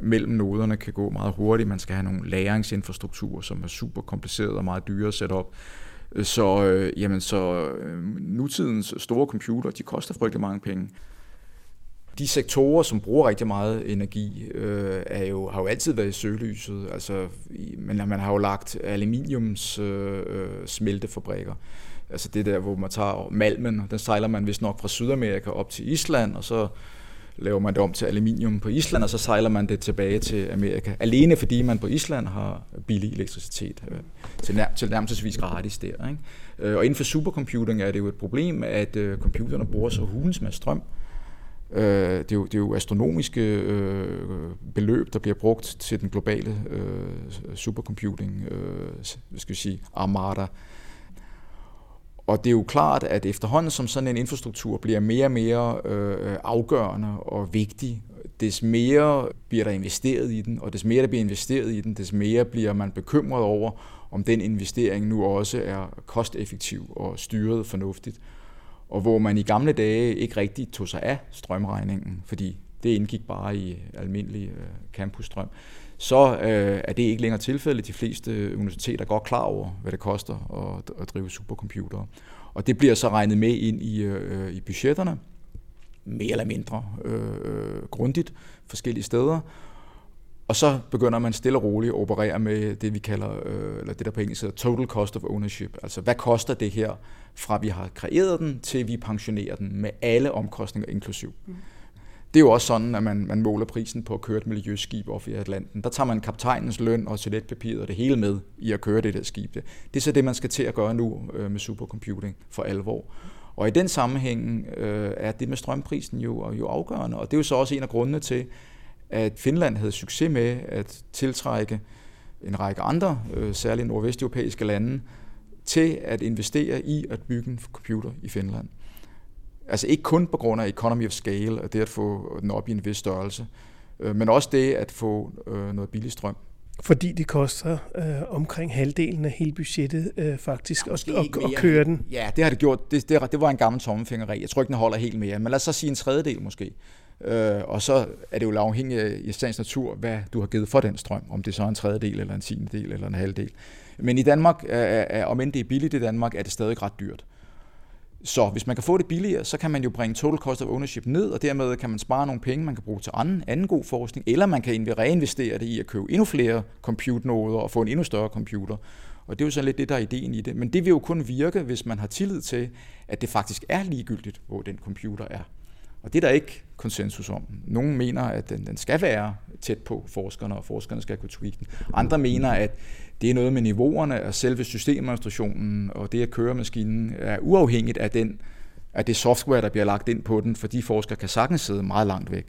mellem noderne kan gå meget hurtigt. Man skal have nogle læringsinfrastrukturer, som er super kompliceret og meget dyre at sætte op. Så, øh, jamen, så øh, nutidens store computer, de koster frygtelig mange penge. De sektorer, som bruger rigtig meget energi, øh, er jo, har jo altid været i søgelyset. Altså, men man har jo lagt aluminiums øh, øh smeltefabrikker. Altså det der, hvor man tager malmen, den sejler man vist nok fra Sydamerika op til Island, og så laver man det om til aluminium på Island, og så sejler man det tilbage til Amerika. Alene fordi man på Island har billig elektricitet øh, til, nær, til nærmest gratis der. Ikke? Øh, og inden for supercomputing er det jo et problem, at øh, computerne bruger så hulens med strøm. Øh, Øh, det, er jo, det er jo astronomiske øh, beløb, der bliver brugt til den globale øh, supercomputing, øh, skal vi sige, armada. Og det er jo klart, at efterhånden som sådan en infrastruktur bliver mere og mere øh, afgørende og vigtig, des mere bliver der investeret i den, og des mere der bliver investeret i den, des mere bliver man bekymret over, om den investering nu også er kosteffektiv og styret fornuftigt. Og hvor man i gamle dage ikke rigtig tog sig af strømregningen, fordi det indgik bare i øh, almindelig øh, campusstrøm, så øh, er det ikke længere tilfældet. De fleste universiteter er godt klar over, hvad det koster at, at drive supercomputere. Og det bliver så regnet med ind i, øh, i budgetterne, mere eller mindre øh, øh grundigt forskellige steder. Og så begynder man stille og roligt at operere med det, vi kalder, øh, eller det der på engelsk hedder total cost of ownership. Altså, hvad koster det her, fra vi har kreeret den, til vi pensionerer den, med alle omkostninger inklusiv. Mm. Det er jo også sådan, at man, man måler prisen på at køre et miljøskib op i Atlanten. Der tager man kaptajnens løn og toiletpapiret og det hele med i at køre det der skib. Det er så det, man skal til at gøre nu øh, med supercomputing for alvor. Og i den sammenhæng øh, er det med strømprisen jo, jo afgørende, og det er jo så også en af grundene til, at Finland havde succes med at tiltrække en række andre, øh, særligt nordvesteuropæiske lande, til at investere i at bygge en computer i Finland. Altså ikke kun på grund af economy of scale, og det at få den op i en vis størrelse, øh, men også det at få øh, noget billig strøm. Fordi det koster øh, omkring halvdelen af hele budgettet øh, faktisk ja, at, at, at køre den. Ja, det har det gjort. Det, det, det var en gammel tommelfingerregel. Jeg tror ikke, den holder helt mere. Men lad os så sige en tredjedel måske. Øh, og så er det jo afhængigt af i sagens natur, hvad du har givet for den strøm. Om det så er en tredjedel, eller en tiendedel, eller en halvdel. Men i Danmark, er, er, om end det er billigt i Danmark, er det stadig ret dyrt. Så hvis man kan få det billigere, så kan man jo bringe total cost of ownership ned, og dermed kan man spare nogle penge, man kan bruge til anden, anden god forskning, eller man kan reinvestere det i at købe endnu flere compute-noder og få en endnu større computer. Og det er jo så lidt det, der er ideen i det. Men det vil jo kun virke, hvis man har tillid til, at det faktisk er ligegyldigt, hvor den computer er. Og det er der ikke konsensus om. Nogle mener, at den, den skal være tæt på forskerne, og forskerne skal kunne tweak den. Andre mener, at det er noget med niveauerne og selve systemadministrationen, og det at køre maskinen er uafhængigt af, den, af det software, der bliver lagt ind på den, for de forskere kan sagtens sidde meget langt væk.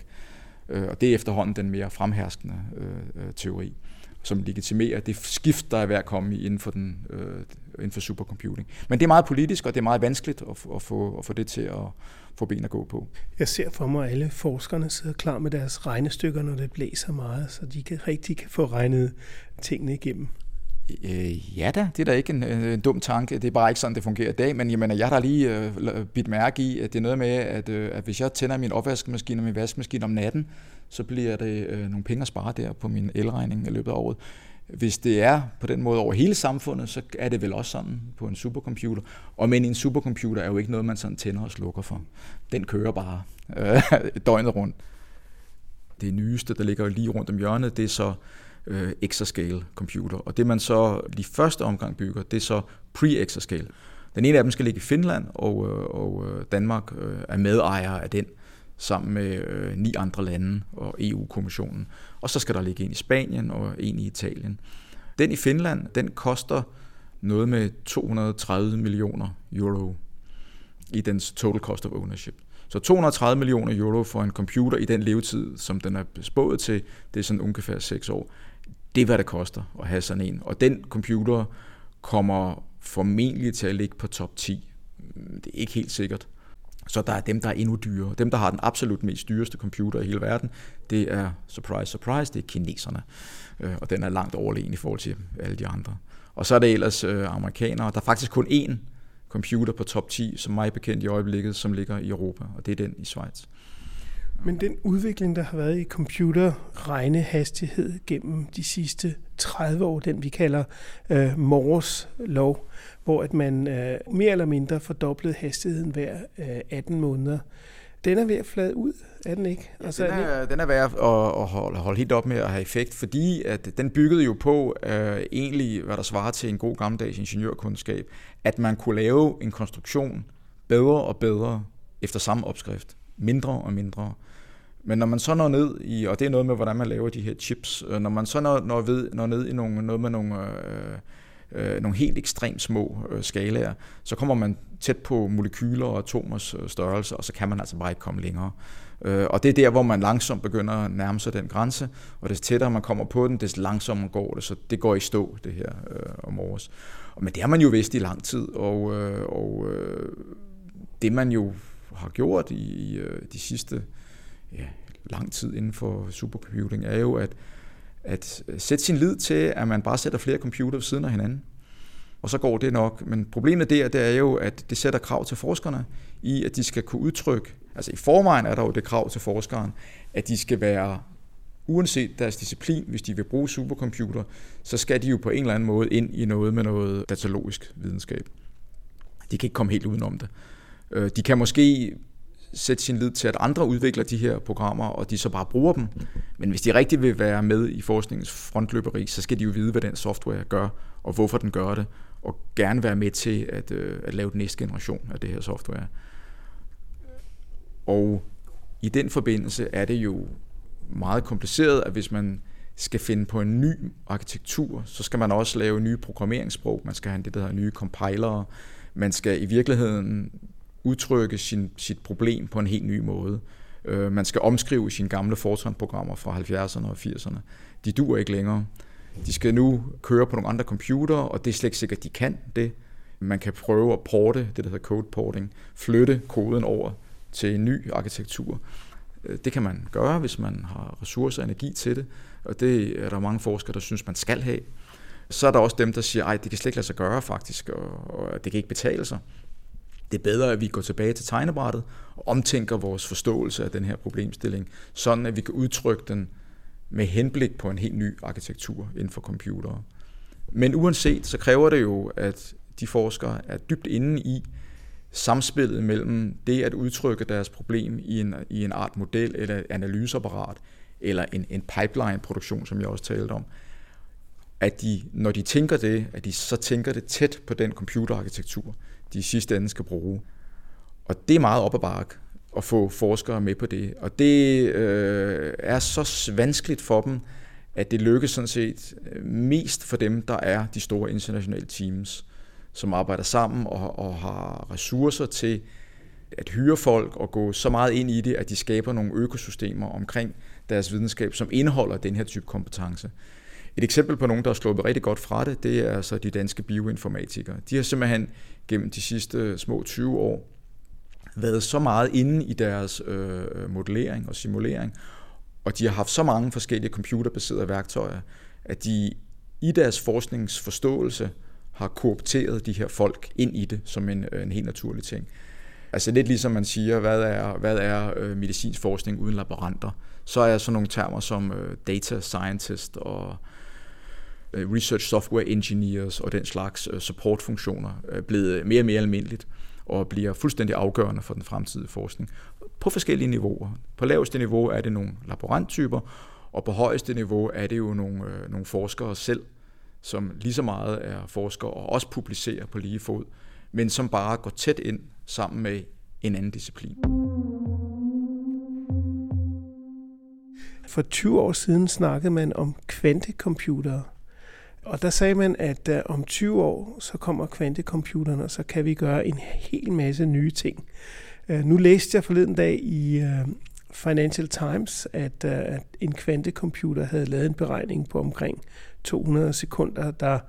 Øh, og det er efterhånden den mere fremherskende øh, øh, teori, som legitimerer det skift, der er ved at komme inden for, den, inden for supercomputing. Men det er meget politisk, og det er meget vanskeligt at, at, få, at få det til at få ben at gå på. Jeg ser for mig, at alle forskerne sidder klar med deres regnestykker, når det blæser meget, så de kan rigtig kan få regnet tingene igennem. Øh, ja da, det er da ikke en, en dum tanke. Det er bare ikke sådan, det fungerer i dag. Men jamen, jeg har da lige øh, bidt mærke i, at det er noget med, at, øh, at hvis jeg tænder min opvaskemaskine og min vaskemaskine om natten, så bliver det øh, nogle penge at spare der på min elregning i løbet af året. Hvis det er på den måde over hele samfundet, så er det vel også sådan på en supercomputer. Og men en supercomputer er jo ikke noget, man sådan tænder og slukker for. Den kører bare øh, døgnet rundt. Det nyeste, der ligger lige rundt om hjørnet, det er så øh, exascale computer. Og det man så lige første omgang bygger, det er så pre-exascale. Den ene af dem skal ligge i Finland, og, øh, og øh, Danmark øh, er medejer af den sammen med øh, ni andre lande og EU-kommissionen. Og så skal der ligge en i Spanien og en i Italien. Den i Finland, den koster noget med 230 millioner euro i dens total cost of ownership. Så 230 millioner euro for en computer i den levetid, som den er bespået til, det er sådan ungefær 6 år. Det er, hvad det koster at have sådan en. Og den computer kommer formentlig til at ligge på top 10. Det er ikke helt sikkert. Så der er dem, der er endnu dyrere. Dem, der har den absolut mest dyreste computer i hele verden, det er, surprise, surprise, det er kineserne. Øh, og den er langt overlegen i forhold til alle de andre. Og så er det ellers øh, amerikanere. Der er faktisk kun én computer på top 10, som mig bekendt i øjeblikket, som ligger i Europa, og det er den i Schweiz. Men den udvikling, der har været i computerregnehastighed gennem de sidste 30 år, den vi kalder øh, Moores lov, hvor at man øh, mere eller mindre fordoblede hastigheden hver øh, 18 måneder, den er ved at flade ud, er den ikke? Altså, den, er, den er ved at, at holde, holde helt op med at have effekt, fordi at den byggede jo på øh, egentlig, hvad der svarer til en god gammeldags ingeniørkundskab, at man kunne lave en konstruktion bedre og bedre efter samme opskrift, mindre og mindre men når man så når ned i, og det er noget med, hvordan man laver de her chips, øh, når man så når, når, ved, når ned i nogle, noget med nogle, øh, øh, nogle helt ekstremt små øh, skalaer, så kommer man tæt på molekyler og atomers øh, størrelse, og så kan man altså bare ikke komme længere. Øh, og det er der, hvor man langsomt begynder at nærme sig den grænse, og des tættere man kommer på den, des langsommere går det, så det går i stå, det her øh, om års. Men det har man jo vidst i lang tid, og, øh, og øh, det man jo har gjort i, i øh, de sidste ja, lang tid inden for supercomputing, er jo at, at øh, sætte sin lid til, at man bare sætter flere computer ved siden af hinanden. Og så går det nok. Men problemet der, det er jo, at det sætter krav til forskerne i, at de skal kunne udtrykke, altså i forvejen er der jo det krav til forskeren, at de skal være, uanset deres disciplin, hvis de vil bruge supercomputer, så skal de jo på en eller anden måde ind i noget med noget datalogisk videnskab. De kan ikke komme helt udenom det. Øh, de kan måske sætte sin lid til, at andre udvikler de her programmer, og de så bare bruger dem. Men hvis de rigtig vil være med i forskningens frontløberi, så skal de jo vide, hvad den software gør, og hvorfor den gør det, og gerne være med til at, øh, at lave den næste generation af det her software. Og i den forbindelse er det jo meget kompliceret, at hvis man skal finde på en ny arkitektur, så skal man også lave nye programmeringssprog, man skal have det, der hedder nye compilere, man skal i virkeligheden udtrykke sin, sit problem på en helt ny måde. Øh, man skal omskrive sine gamle Fortran-programmer fra 70'erne og 80'erne. De duer ikke længere. De skal nu køre på nogle andre computer, og det er slet ikke sikkert, at de kan det. Man kan prøve at porte, det der hedder code porting, flytte koden over til en ny arkitektur. Øh, det kan man gøre, hvis man har ressourcer og energi til det, og det er der mange forskere, der synes, man skal have. Så er der også dem, der siger, at det kan slet ikke lade sig gøre faktisk, og, og det kan ikke betale sig. Det er bedre, at vi går tilbage til tegnebrættet og omtænker vores forståelse af den her problemstilling, sådan at vi kan udtrykke den med henblik på en helt ny arkitektur inden for computere. Men uanset, så kræver det jo, at de forskere er dybt inde i samspillet mellem det at udtrykke deres problem i en, i en art model eller et analyseapparat, eller en, en pipeline-produktion, som jeg også talte om, at de, når de tænker det, at de så tænker det tæt på den computerarkitektur, de sidste ende skal bruge. Og det er meget op ad bark at få forskere med på det. Og det øh, er så vanskeligt for dem, at det lykkes sådan set øh, mest for dem, der er de store internationale teams, som arbejder sammen og, og har ressourcer til at hyre folk og gå så meget ind i det, at de skaber nogle økosystemer omkring deres videnskab, som indeholder den her type kompetence. Et eksempel på nogen, der har slået rigtig godt fra det, det er altså de danske bioinformatikere. De har simpelthen gennem de sidste små 20 år været så meget inde i deres øh, øh, modellering og simulering, og de har haft så mange forskellige computerbaserede værktøjer, at de i deres forskningsforståelse har koopteret de her folk ind i det som en, øh, en helt naturlig ting. Altså lidt ligesom man siger, hvad er, hvad er øh, medicinsk forskning uden laboranter? Så er sådan nogle termer som øh, data scientist og Øh, Øh, research software engineers og den slags øh, supportfunktioner er blevet mere og mere almindeligt og bliver fuldstændig afgørende for den fremtidige forskning på forskellige niveauer. På laveste niveau er det nogle laboranttyper, og på højeste niveau er det jo nogle, nogle forskere selv, som lige så meget er forskere og også publicerer på lige fod, men som bare går tæt ind sammen med en anden disciplin. For 20 år siden snakkede man om kvantecomputere. Og der sagde man, at uh, om 20 år, så kommer kvantecomputeren, og så kan vi gøre en hel masse nye ting. Uh, nu læste jeg forleden dag i uh, Financial Times, at, uh, at en kvantecomputer havde lavet en beregning på omkring 200 sekunder, der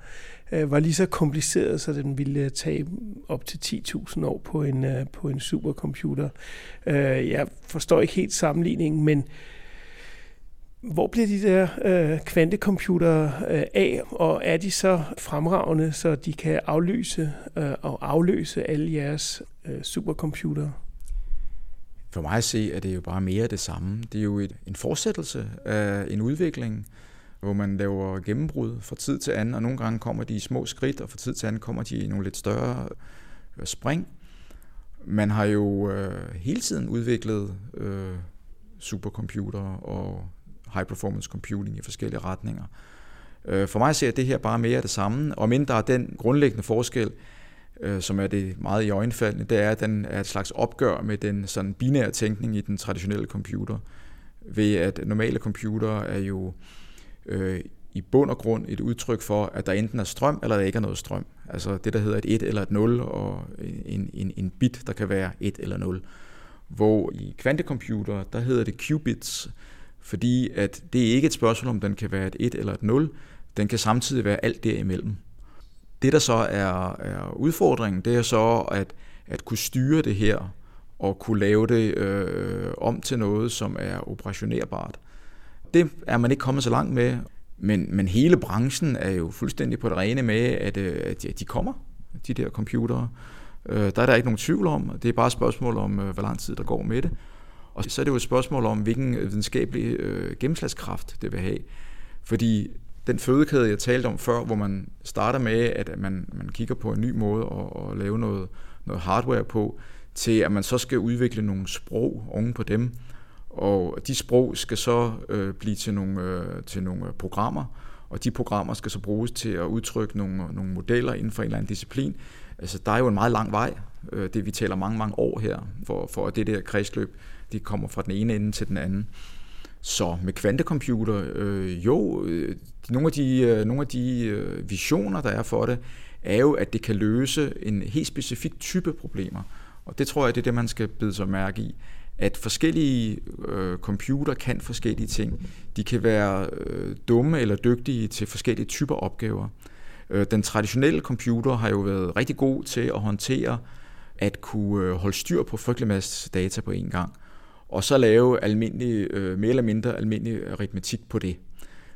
uh, var lige så kompliceret, så den ville tage op til 10.000 år på en, uh, på en supercomputer. Uh, jeg forstår ikke helt sammenligningen, men hvor bliver de der øh, kvantecomputere øh, af, og er de så fremragende, så de kan aflyse øh, og afløse alle jeres øh, supercomputere? For mig at se, er det jo bare mere det samme. Det er jo et, en fortsættelse af en udvikling, hvor man laver gennembrud fra tid til anden, og nogle gange kommer de i små skridt, og fra tid til anden kommer de i nogle lidt større øh, spring. Man har jo øh, hele tiden udviklet øh, supercomputere og high performance computing i forskellige retninger. Øh, for mig ser det her bare mere af det samme, og mindre er den grundlæggende forskel, øh, som er det meget i øjenfaldende, det er, at den er et slags opgør med den sådan binære tænkning i den traditionelle computer. ved at normale computere er jo øh, i bund og grund et udtryk for, at der enten er strøm, eller der ikke er noget strøm. Altså det, der hedder et 1 eller et 0, og en, en, en bit, der kan være 1 eller 0. Hvor i kvantecomputer, der hedder det qubits, fordi at det er ikke et spørgsmål, om den kan være et 1 eller et 0, den kan samtidig være alt derimellem. Det, der så er, er udfordringen, det er så at, at kunne styre det her, og kunne lave det øh, om til noget, som er operationerbart. Det er man ikke kommet så langt med, men, men hele branchen er jo fuldstændig på det rene med, at, øh, at de kommer, de der computere. Øh, der er der ikke nogen tvivl om. Det er bare et spørgsmål om, øh, hvor lang tid der går med det. Og så er det jo et spørgsmål om, hvilken øh, videnskabelig øh, gennemslagskraft det vil have. Fordi den fødekæde, jeg talte om før, hvor man starter med, at man, man kigger på en ny måde at, at lave noget, noget hardware på, til at man så skal udvikle nogle sprog oven på dem, og de sprog skal så øh, blive til nogle, øh, til nogle programmer, og de programmer skal så bruges til at udtrykke nogle, nogle modeller inden for en eller anden disciplin. Altså, der er jo en meget lang vej, øh, det vi taler mange, mange år her, for, for at det der kredsløb, de kommer fra den ene ende til den anden. Så med kvantecomputer, øh, jo, øh, nogle af de, øh, nogle af de øh, visioner, der er for det, er jo, at det kan løse en helt specifik type problemer. Og det tror jeg, det er det, man skal bide sig mærke i at forskellige øh, computer kan forskellige ting. De kan være øh, dumme eller dygtige til forskellige typer opgaver. Øh, den traditionelle computer har jo været rigtig god til at håndtere at kunne øh, holde styr på frygtelig masse data på én gang, og så lave almindelig, øh, mere eller mindre almindelig aritmetik på det.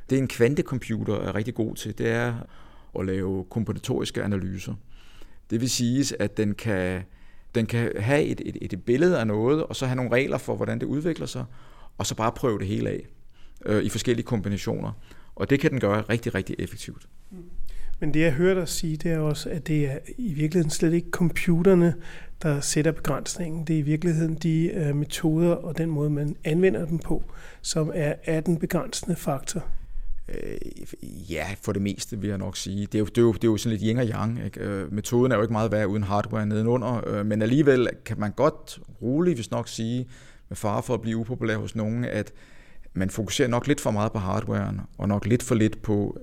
Det en kvantecomputer er rigtig god til, det er at lave kombinatoriske analyser. Det vil sige, at den kan den kan have et, et, et billede af noget, og så have nogle regler for, hvordan det udvikler sig, og så bare prøve det hele af øh, i forskellige kombinationer. Og det kan den gøre rigtig, rigtig effektivt. Mm. Men det jeg hører dig sige, det er også, at det er i virkeligheden slet ikke computerne, der sætter begrænsningen. Det er i virkeligheden de øh, metoder og den måde, man anvender dem på, som er, er den begrænsende faktor. Øh, ja, for det meste vil jeg nok sige. Det er jo, det er jo, det er jo sådan lidt yin og yang. Ikke? Øh, metoden er jo ikke meget værd uden hardware nedenunder, øh, men alligevel kan man godt roligt, hvis nok sige, med fare for at blive upopulær hos nogen, at man fokuserer nok lidt for meget på hardwaren, og nok lidt for lidt på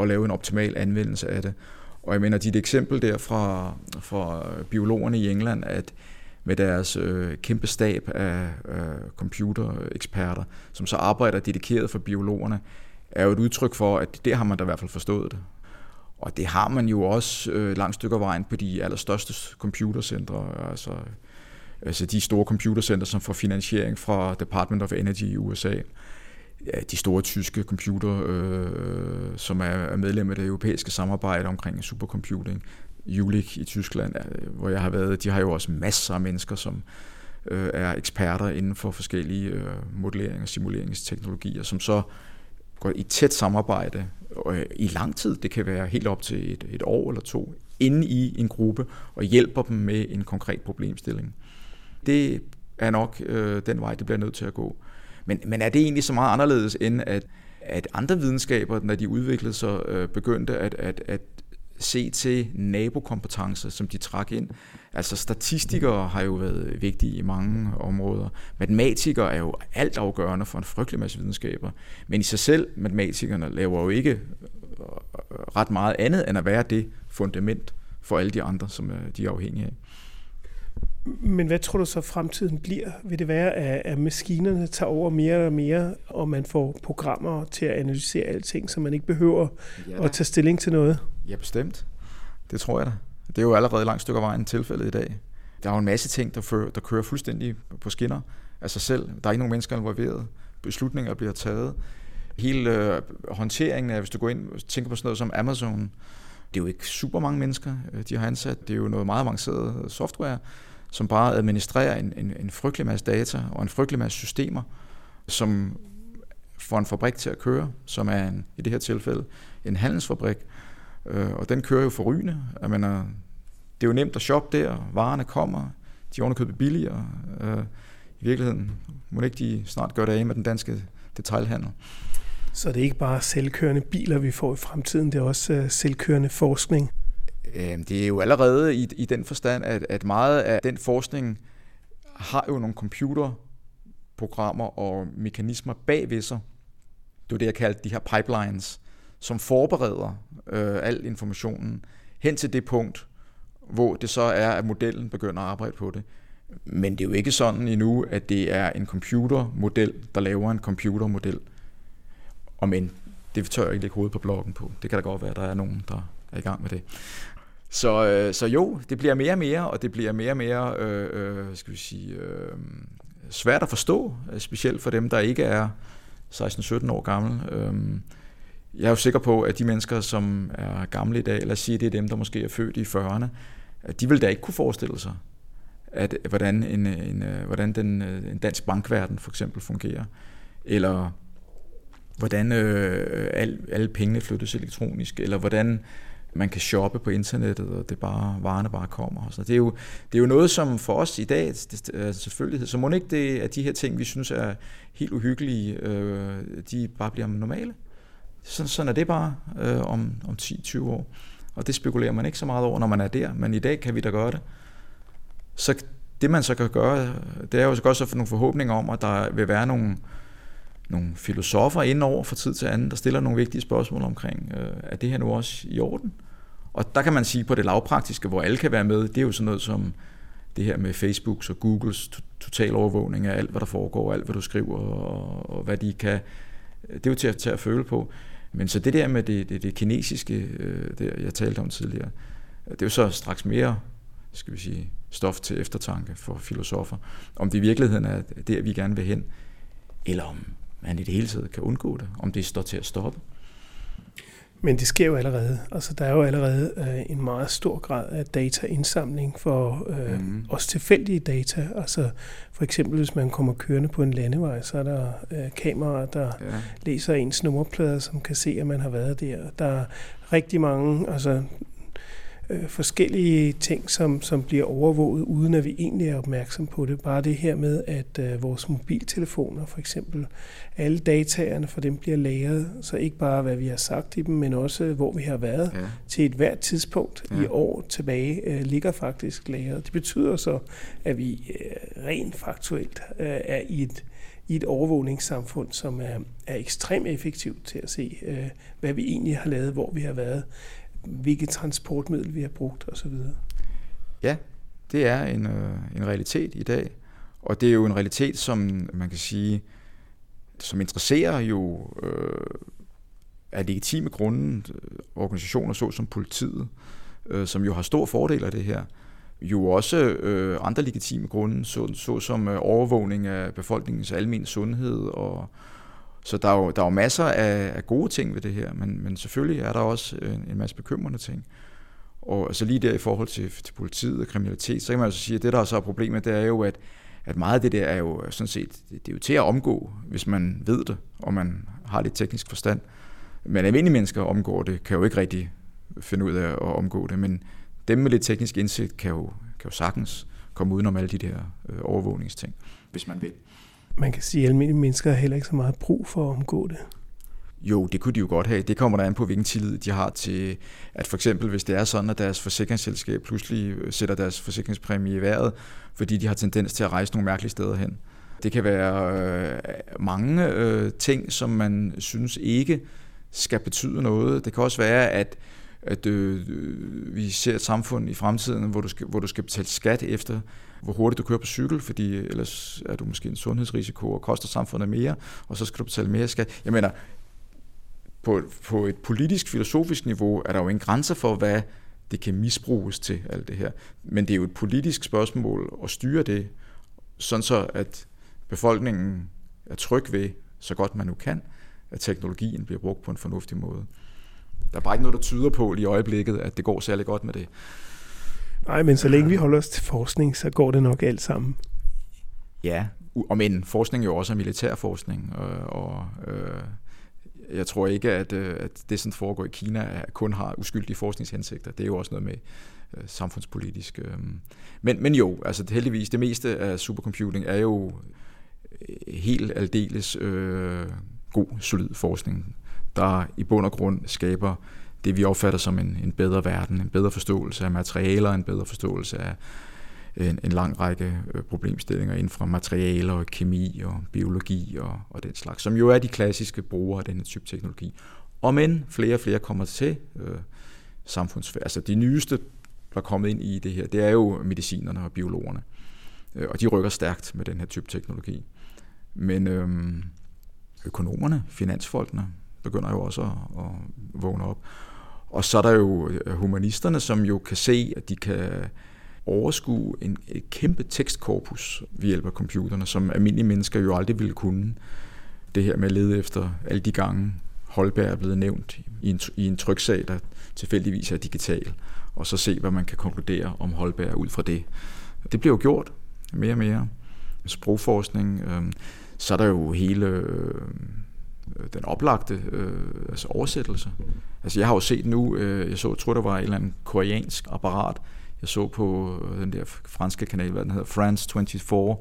at lave en optimal anvendelse af det. Og jeg mener, dit eksempel der fra, fra biologerne i England, at med deres øh, kæmpe stab af øh, computereksperter, som så arbejder dedikeret for biologerne, er jo et udtryk for, at det har man da i hvert fald forstået det. Og det har man jo også øh, langt stykker vejen på de allerstørste computercentre, altså, altså de store computercentre, som får finansiering fra Department of Energy i USA. Ja, de store tyske computer, øh, som er medlem af det europæiske samarbejde omkring supercomputing. Jülich i Tyskland, hvor jeg har været, de har jo også masser af mennesker, som øh, er eksperter inden for forskellige øh, modellering og simuleringsteknologier, som så går i tæt samarbejde øh, i lang tid, det kan være helt op til et, et år eller to, inde i en gruppe og hjælper dem med en konkret problemstilling. Det er nok øh, den vej, det bliver nødt til at gå. Men, men er det egentlig så meget anderledes end at, at andre videnskaber, når de udviklede sig, øh, begyndte at, at, at se til nabokompetencer, som de trak ind. Altså statistikere har jo været vigtige i mange områder. Matematikere er jo alt afgørende for en frygtelig masse videnskaber. Men i sig selv, matematikerne laver jo ikke øh, ret meget andet end at være det fundament for alle de andre, som øh, de er afhængige af. Men hvad tror du så fremtiden bliver? Vil det være, at, maskinerne tager over mere og mere, og man får programmer til at analysere alting, så man ikke behøver ja, at tage stilling til noget? Ja, bestemt. Det tror jeg da. Det er jo allerede langt stykke af vejen tilfældet i dag. Der er jo en masse ting, der, fører, der kører fuldstændig på skinner af sig selv. Der er ikke nogen mennesker involveret. Beslutninger bliver taget. Hele øh, håndteringen af, hvis du går ind og tænker på sådan noget som Amazon, det er jo ikke super mange mennesker, øh, de har ansat. Det er jo noget meget avanceret software, som bare administrerer en, en, en frygtelig masse data og en frygtelig masse systemer, som får en fabrik til at køre, som er en, i det her tilfælde en handelsfabrik, øh, og den kører jo forrygende. Jeg mener, det er jo nemt at shoppe der, varerne kommer, de er ovenikøbet billigere. Øh, I virkeligheden må ikke de snart gøre det af med den danske detailhandel. Så det er ikke bare selvkørende biler, vi får i fremtiden, det er også øh, selvkørende forskning? Øhm, det er jo allerede i, i den forstand, at, at meget af den forskning har jo nogle computerprogrammer og mekanismer bagved sig. Det er det, jeg kalder de her pipelines, som forbereder øh, al informationen hen til det punkt, hvor det så er, at modellen begynder at arbejde på det. Men det er jo ikke sådan endnu, at det er en computermodel, der laver en computermodel. Og men, det tør jeg ikke lægge hovedet på bloggen på. Det kan da godt være, at der er nogen, der er i gang med det. Så, øh, så jo, det bliver mere og mere, og det bliver mere og mere, øh, øh, skal vi sige, øh, svært at forstå, øh, specielt for dem, der ikke er 16-17 år gamle. Øh, jeg er jo sikker på, at de mennesker, som er gamle i dag, lad os sige, det er dem, der måske er født i 40'erne, at de vil da ikke kunne forestille sig, at, øh, hvordan, en, øh, en, hvordan den, en dansk bankverden for eksempel fungerer, eller hvordan øh, alle, alle pengene flyttes elektronisk, eller hvordan man kan shoppe på internettet, og det bare, varerne bare kommer. Så det, er jo, det er jo noget, som for os i dag er altså selvfølgelig, så må ikke det, at de her ting, vi synes er helt uhyggelige, øh, de bare bliver normale. Sådan, sådan er det bare øh, om, om 10-20 år. Og det spekulerer man ikke så meget over, når man er der, men i dag kan vi da gøre det. Så det man så kan gøre, det er jo så godt så få nogle forhåbninger om, at der vil være nogle, nogle filosofer indover for tid til anden, der stiller nogle vigtige spørgsmål omkring, øh, er det her nu også i orden? Og der kan man sige på det lavpraktiske, hvor alle kan være med, det er jo sådan noget som det her med Facebooks og Googles total overvågning af alt, hvad der foregår, alt, hvad du skriver, og, og hvad de kan. Det er jo til at, til at føle på. Men så det der med det, det, det kinesiske, øh, det jeg talte om tidligere, øh, det er jo så straks mere, skal vi sige, stof til eftertanke for filosofer. Om det i virkeligheden er der, vi gerne vil hen, eller om man i det hele taget kan undgå det, om det står til at stoppe. Men det sker jo allerede. Altså, der er jo allerede øh, en meget stor grad af dataindsamling for øh, mm. også tilfældige data. Altså, for eksempel, hvis man kommer kørende på en landevej, så er der øh, kameraer, der ja. læser ens nummerplader, som kan se, at man har været der. Der er rigtig mange, altså øh, forskellige ting, som, som bliver overvåget, uden at vi egentlig er opmærksom på det. Bare det her med, at øh, vores mobiltelefoner for eksempel, alle dataerne for dem bliver lagret, så ikke bare hvad vi har sagt i dem, men også hvor vi har været ja. til et hvert tidspunkt ja. i år tilbage, øh, ligger faktisk lagret. Det betyder så, at vi øh, rent faktuelt øh, er i et i et overvågningssamfund, som er, er ekstremt effektivt til at se, øh, hvad vi egentlig har lavet, hvor vi har været hvilket transportmiddel vi har brugt osv. Ja, det er en, øh, en realitet i dag, og det er jo en realitet, som man kan sige, som interesserer jo øh, af legitime grunde øh, organisationer såsom politiet, øh, som jo har stor fordel af det her, jo også øh, andre legitime grunde, så, såsom øh, overvågning af befolkningens almindelige sundhed og så der er jo, der er jo masser af, af gode ting ved det her, men, men selvfølgelig er der også en, en masse bekymrende ting. Og altså lige der i forhold til, til politiet og kriminalitet, så kan man altså sige, at det der så er problemet, det er jo, at, at meget af det der er jo sådan set, det er jo til at omgå, hvis man ved det, og man har lidt teknisk forstand. Men almindelige mennesker omgår det, kan jo ikke rigtig finde ud af at omgå det, men dem med lidt teknisk indsigt kan jo, kan jo sagtens komme udenom alle de der øh, overvågningsting, hvis man vil. Man kan sige, at almindelige mennesker har heller ikke så meget brug for at omgå det. Jo, det kunne de jo godt have. Det kommer der an på, hvilken tillid de har til, at for eksempel, hvis det er sådan, at deres forsikringsselskab pludselig sætter deres forsikringspræmie i vejret, fordi de har tendens til at rejse nogle mærkelige steder hen. Det kan være øh, mange øh, ting, som man synes ikke skal betyde noget. Det kan også være, at at øh, vi ser et samfund i fremtiden, hvor du, skal, hvor du skal betale skat efter, hvor hurtigt du kører på cykel, fordi ellers er du måske en sundhedsrisiko og koster samfundet mere, og så skal du betale mere skat. Jeg mener, på, på et politisk, filosofisk niveau er der jo ingen grænser for, hvad det kan misbruges til, alt det her. Men det er jo et politisk spørgsmål at styre det, sådan så at befolkningen er tryg ved, så godt man nu kan, at teknologien bliver brugt på en fornuftig måde. Der er bare ikke noget, der tyder på lige i øjeblikket, at det går særlig godt med det. Nej, men så længe vi holder os til forskning, så går det nok alt sammen. Ja, og men forskning er jo også er militærforskning, og, og øh, jeg tror ikke, at, øh, at det, som foregår i Kina, kun har uskyldige forskningshensigter. Det er jo også noget med øh, samfundspolitisk. Øh. Men, men jo, altså heldigvis, det meste af supercomputing er jo øh, helt aldeles øh, god, solid forskning der i bund og grund skaber det, vi opfatter som en, en bedre verden, en bedre forståelse af materialer, en bedre forståelse af, øh, en, en lang række øh, problemstillinger inden for materialer og kemi og biologi og, og den slags, som jo er de klassiske brugere af denne type teknologi. Og men flere og flere kommer til øh, samfundsfærd. Altså de nyeste, der er kommet ind i det her, det er jo medicinerne og biologerne. Øh, og de rykker stærkt med den her type teknologi. Men øh, økonomerne, finansfolkene, begynder jo også at, at vågne op. Og så er der jo øh, humanisterne, som jo kan se, at de kan overskue en, et kæmpe tekstkorpus ved hjælp af computerne, som almindelige mennesker jo aldrig ville kunne. Det her med at lede efter alle de gange, Holberg er blevet nævnt i en, i en tryksag, der tilfældigvis er digital, og så se, hvad man kan konkludere om Holberg ud fra det. Det bliver jo gjort mere og mere. Sprogforskning, øh, så er der jo hele øh, Øh, den oplagte øh, altså oversættelse. Altså jeg har jo set nu, øh, jeg så, tror der var et eller andet koreansk apparat, jeg så på øh, den der franske kanal, hvad den hedder, France 24,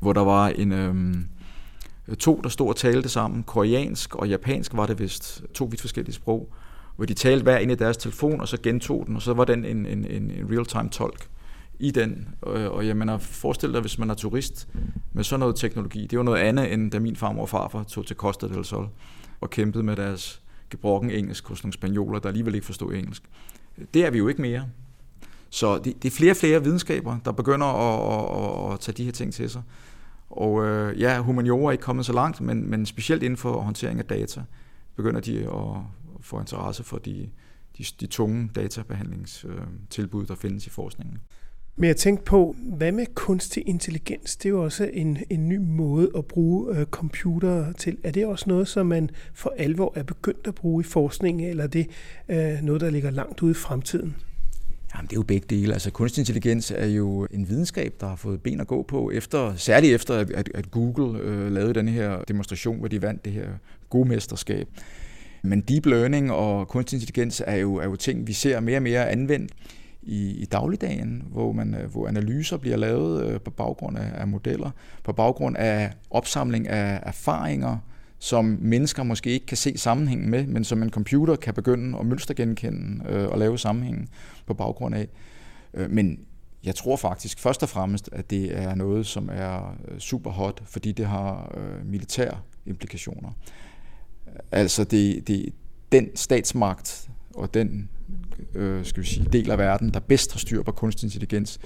hvor der var en øh, to, der stod og talte sammen, koreansk og japansk var det vist, to vidt forskellige sprog, hvor de talte hver ind i deres telefon, og så gentog den, og så var den en, en, en real-time tolk i den. Øh, og, og jeg mener, forestil dig, hvis man er turist med sådan noget teknologi. Det var noget andet, end da min farmor og farfar tog til Costa del Sol og kæmpede med deres gebrokken engelsk hos nogle spanioler, der alligevel ikke forstod engelsk. Det er vi jo ikke mere. Så det, det er flere og flere videnskaber, der begynder at, at, at at tage de her ting til sig. Og øh, ja, humaniora er ikke kommet så langt, men, men specielt inden for håndtering af data, begynder de at få interesse for de, de, de tunge databehandlingstilbud, øh, der findes i forskningen. Men jeg tænkte på, hvad med kunstig intelligens? Det er jo også en, en ny måde at bruge øh, computere til. Er det også noget, som man for alvor er begyndt at bruge i forskningen, eller er det øh, noget, der ligger langt ude i fremtiden? Jamen, det er jo begge dele. Altså, kunstig intelligens er jo en videnskab, der har fået ben at gå på, efter, særligt efter, at, at Google øh, lavede den her demonstration, hvor de vandt det her gode mesterskab. Men deep learning og kunstig intelligens er jo, er jo ting, vi ser mere og mere anvendt i, i dagligdagen, hvor, man, øh, hvor analyser bliver lavet øh, på baggrund af, af modeller, på baggrund af opsamling af erfaringer, som mennesker måske ikke kan se sammenhængen med, men som en computer kan begynde at mønstergenkende øh, og lave sammenhængen på baggrund af. Øh, men jeg tror faktisk først og fremmest, at det er noget, som er super hot, fordi det har øh, militære implikationer. Altså det, det, den statsmagt og den øh, skal vi sige, del af verden, der bedst har styr på kunstig intelligens,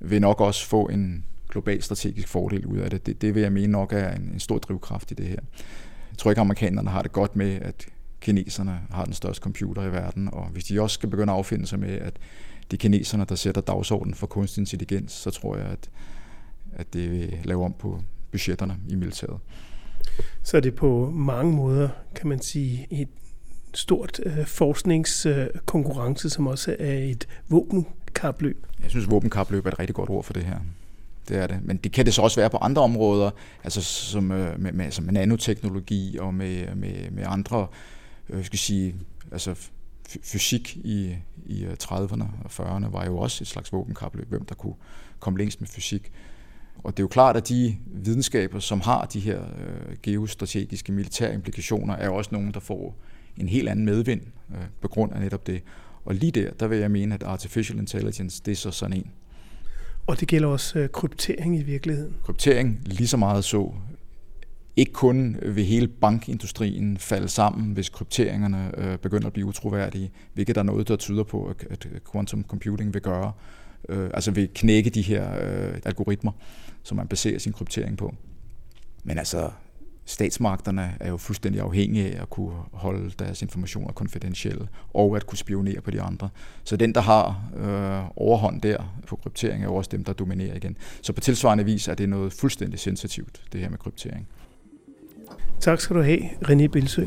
vil nok også få en global strategisk fordel ud af det. Det, det vil jeg mene nok er en, en stor drivkraft i det her. Jeg tror ikke, amerikanerne har det godt med, at kineserne har den største computer i verden, og hvis de også skal begynde at affinde sig med, at de kineserne, der sætter dagsordenen for kunstig intelligens, så tror jeg, at, at det vil lave om på budgetterne i militæret. Så er det på mange måder, kan man sige, et stort øh, forskningskonkurrence, øh, som også er et våbenkapløb. Jeg synes, våbenkapløb er et rigtig godt ord for det her. Det er det. Men det kan det så også være på andre områder, altså som, øh, med, med, som med nanoteknologi og med, med, med andre, øh, skal sige, altså fysik i, i øh, 30'erne og 40'erne var jo også et slags våbenkapløb, hvem der kunne komme længst med fysik. Og det er jo klart, at de videnskaber, som har de her øh, geostrategiske militære implikationer, er også nogen, der får en helt anden medvind øh, på grund af netop det. Og lige der, der vil jeg mene, at artificial intelligence, det er så sådan en. Og det gælder også øh, kryptering i virkeligheden? Kryptering lige så meget så. Ikke kun vil hele bankindustrien falde sammen, hvis krypteringerne øh, begynder at blive utroværdige, hvilket der er noget, der tyder på, at, at quantum computing vil gøre. Øh, altså vil knække de her øh, algoritmer, som man baserer sin kryptering på. Men altså, statsmagterne er jo fuldstændig afhængige af at kunne holde deres informationer konfidentielle, og at kunne spionere på de andre. Så den, der har øh, overhånd der på kryptering, er jo også dem, der dominerer igen. Så på tilsvarende vis er det noget fuldstændig sensitivt, det her med kryptering. Tak skal du have, René Bilsø.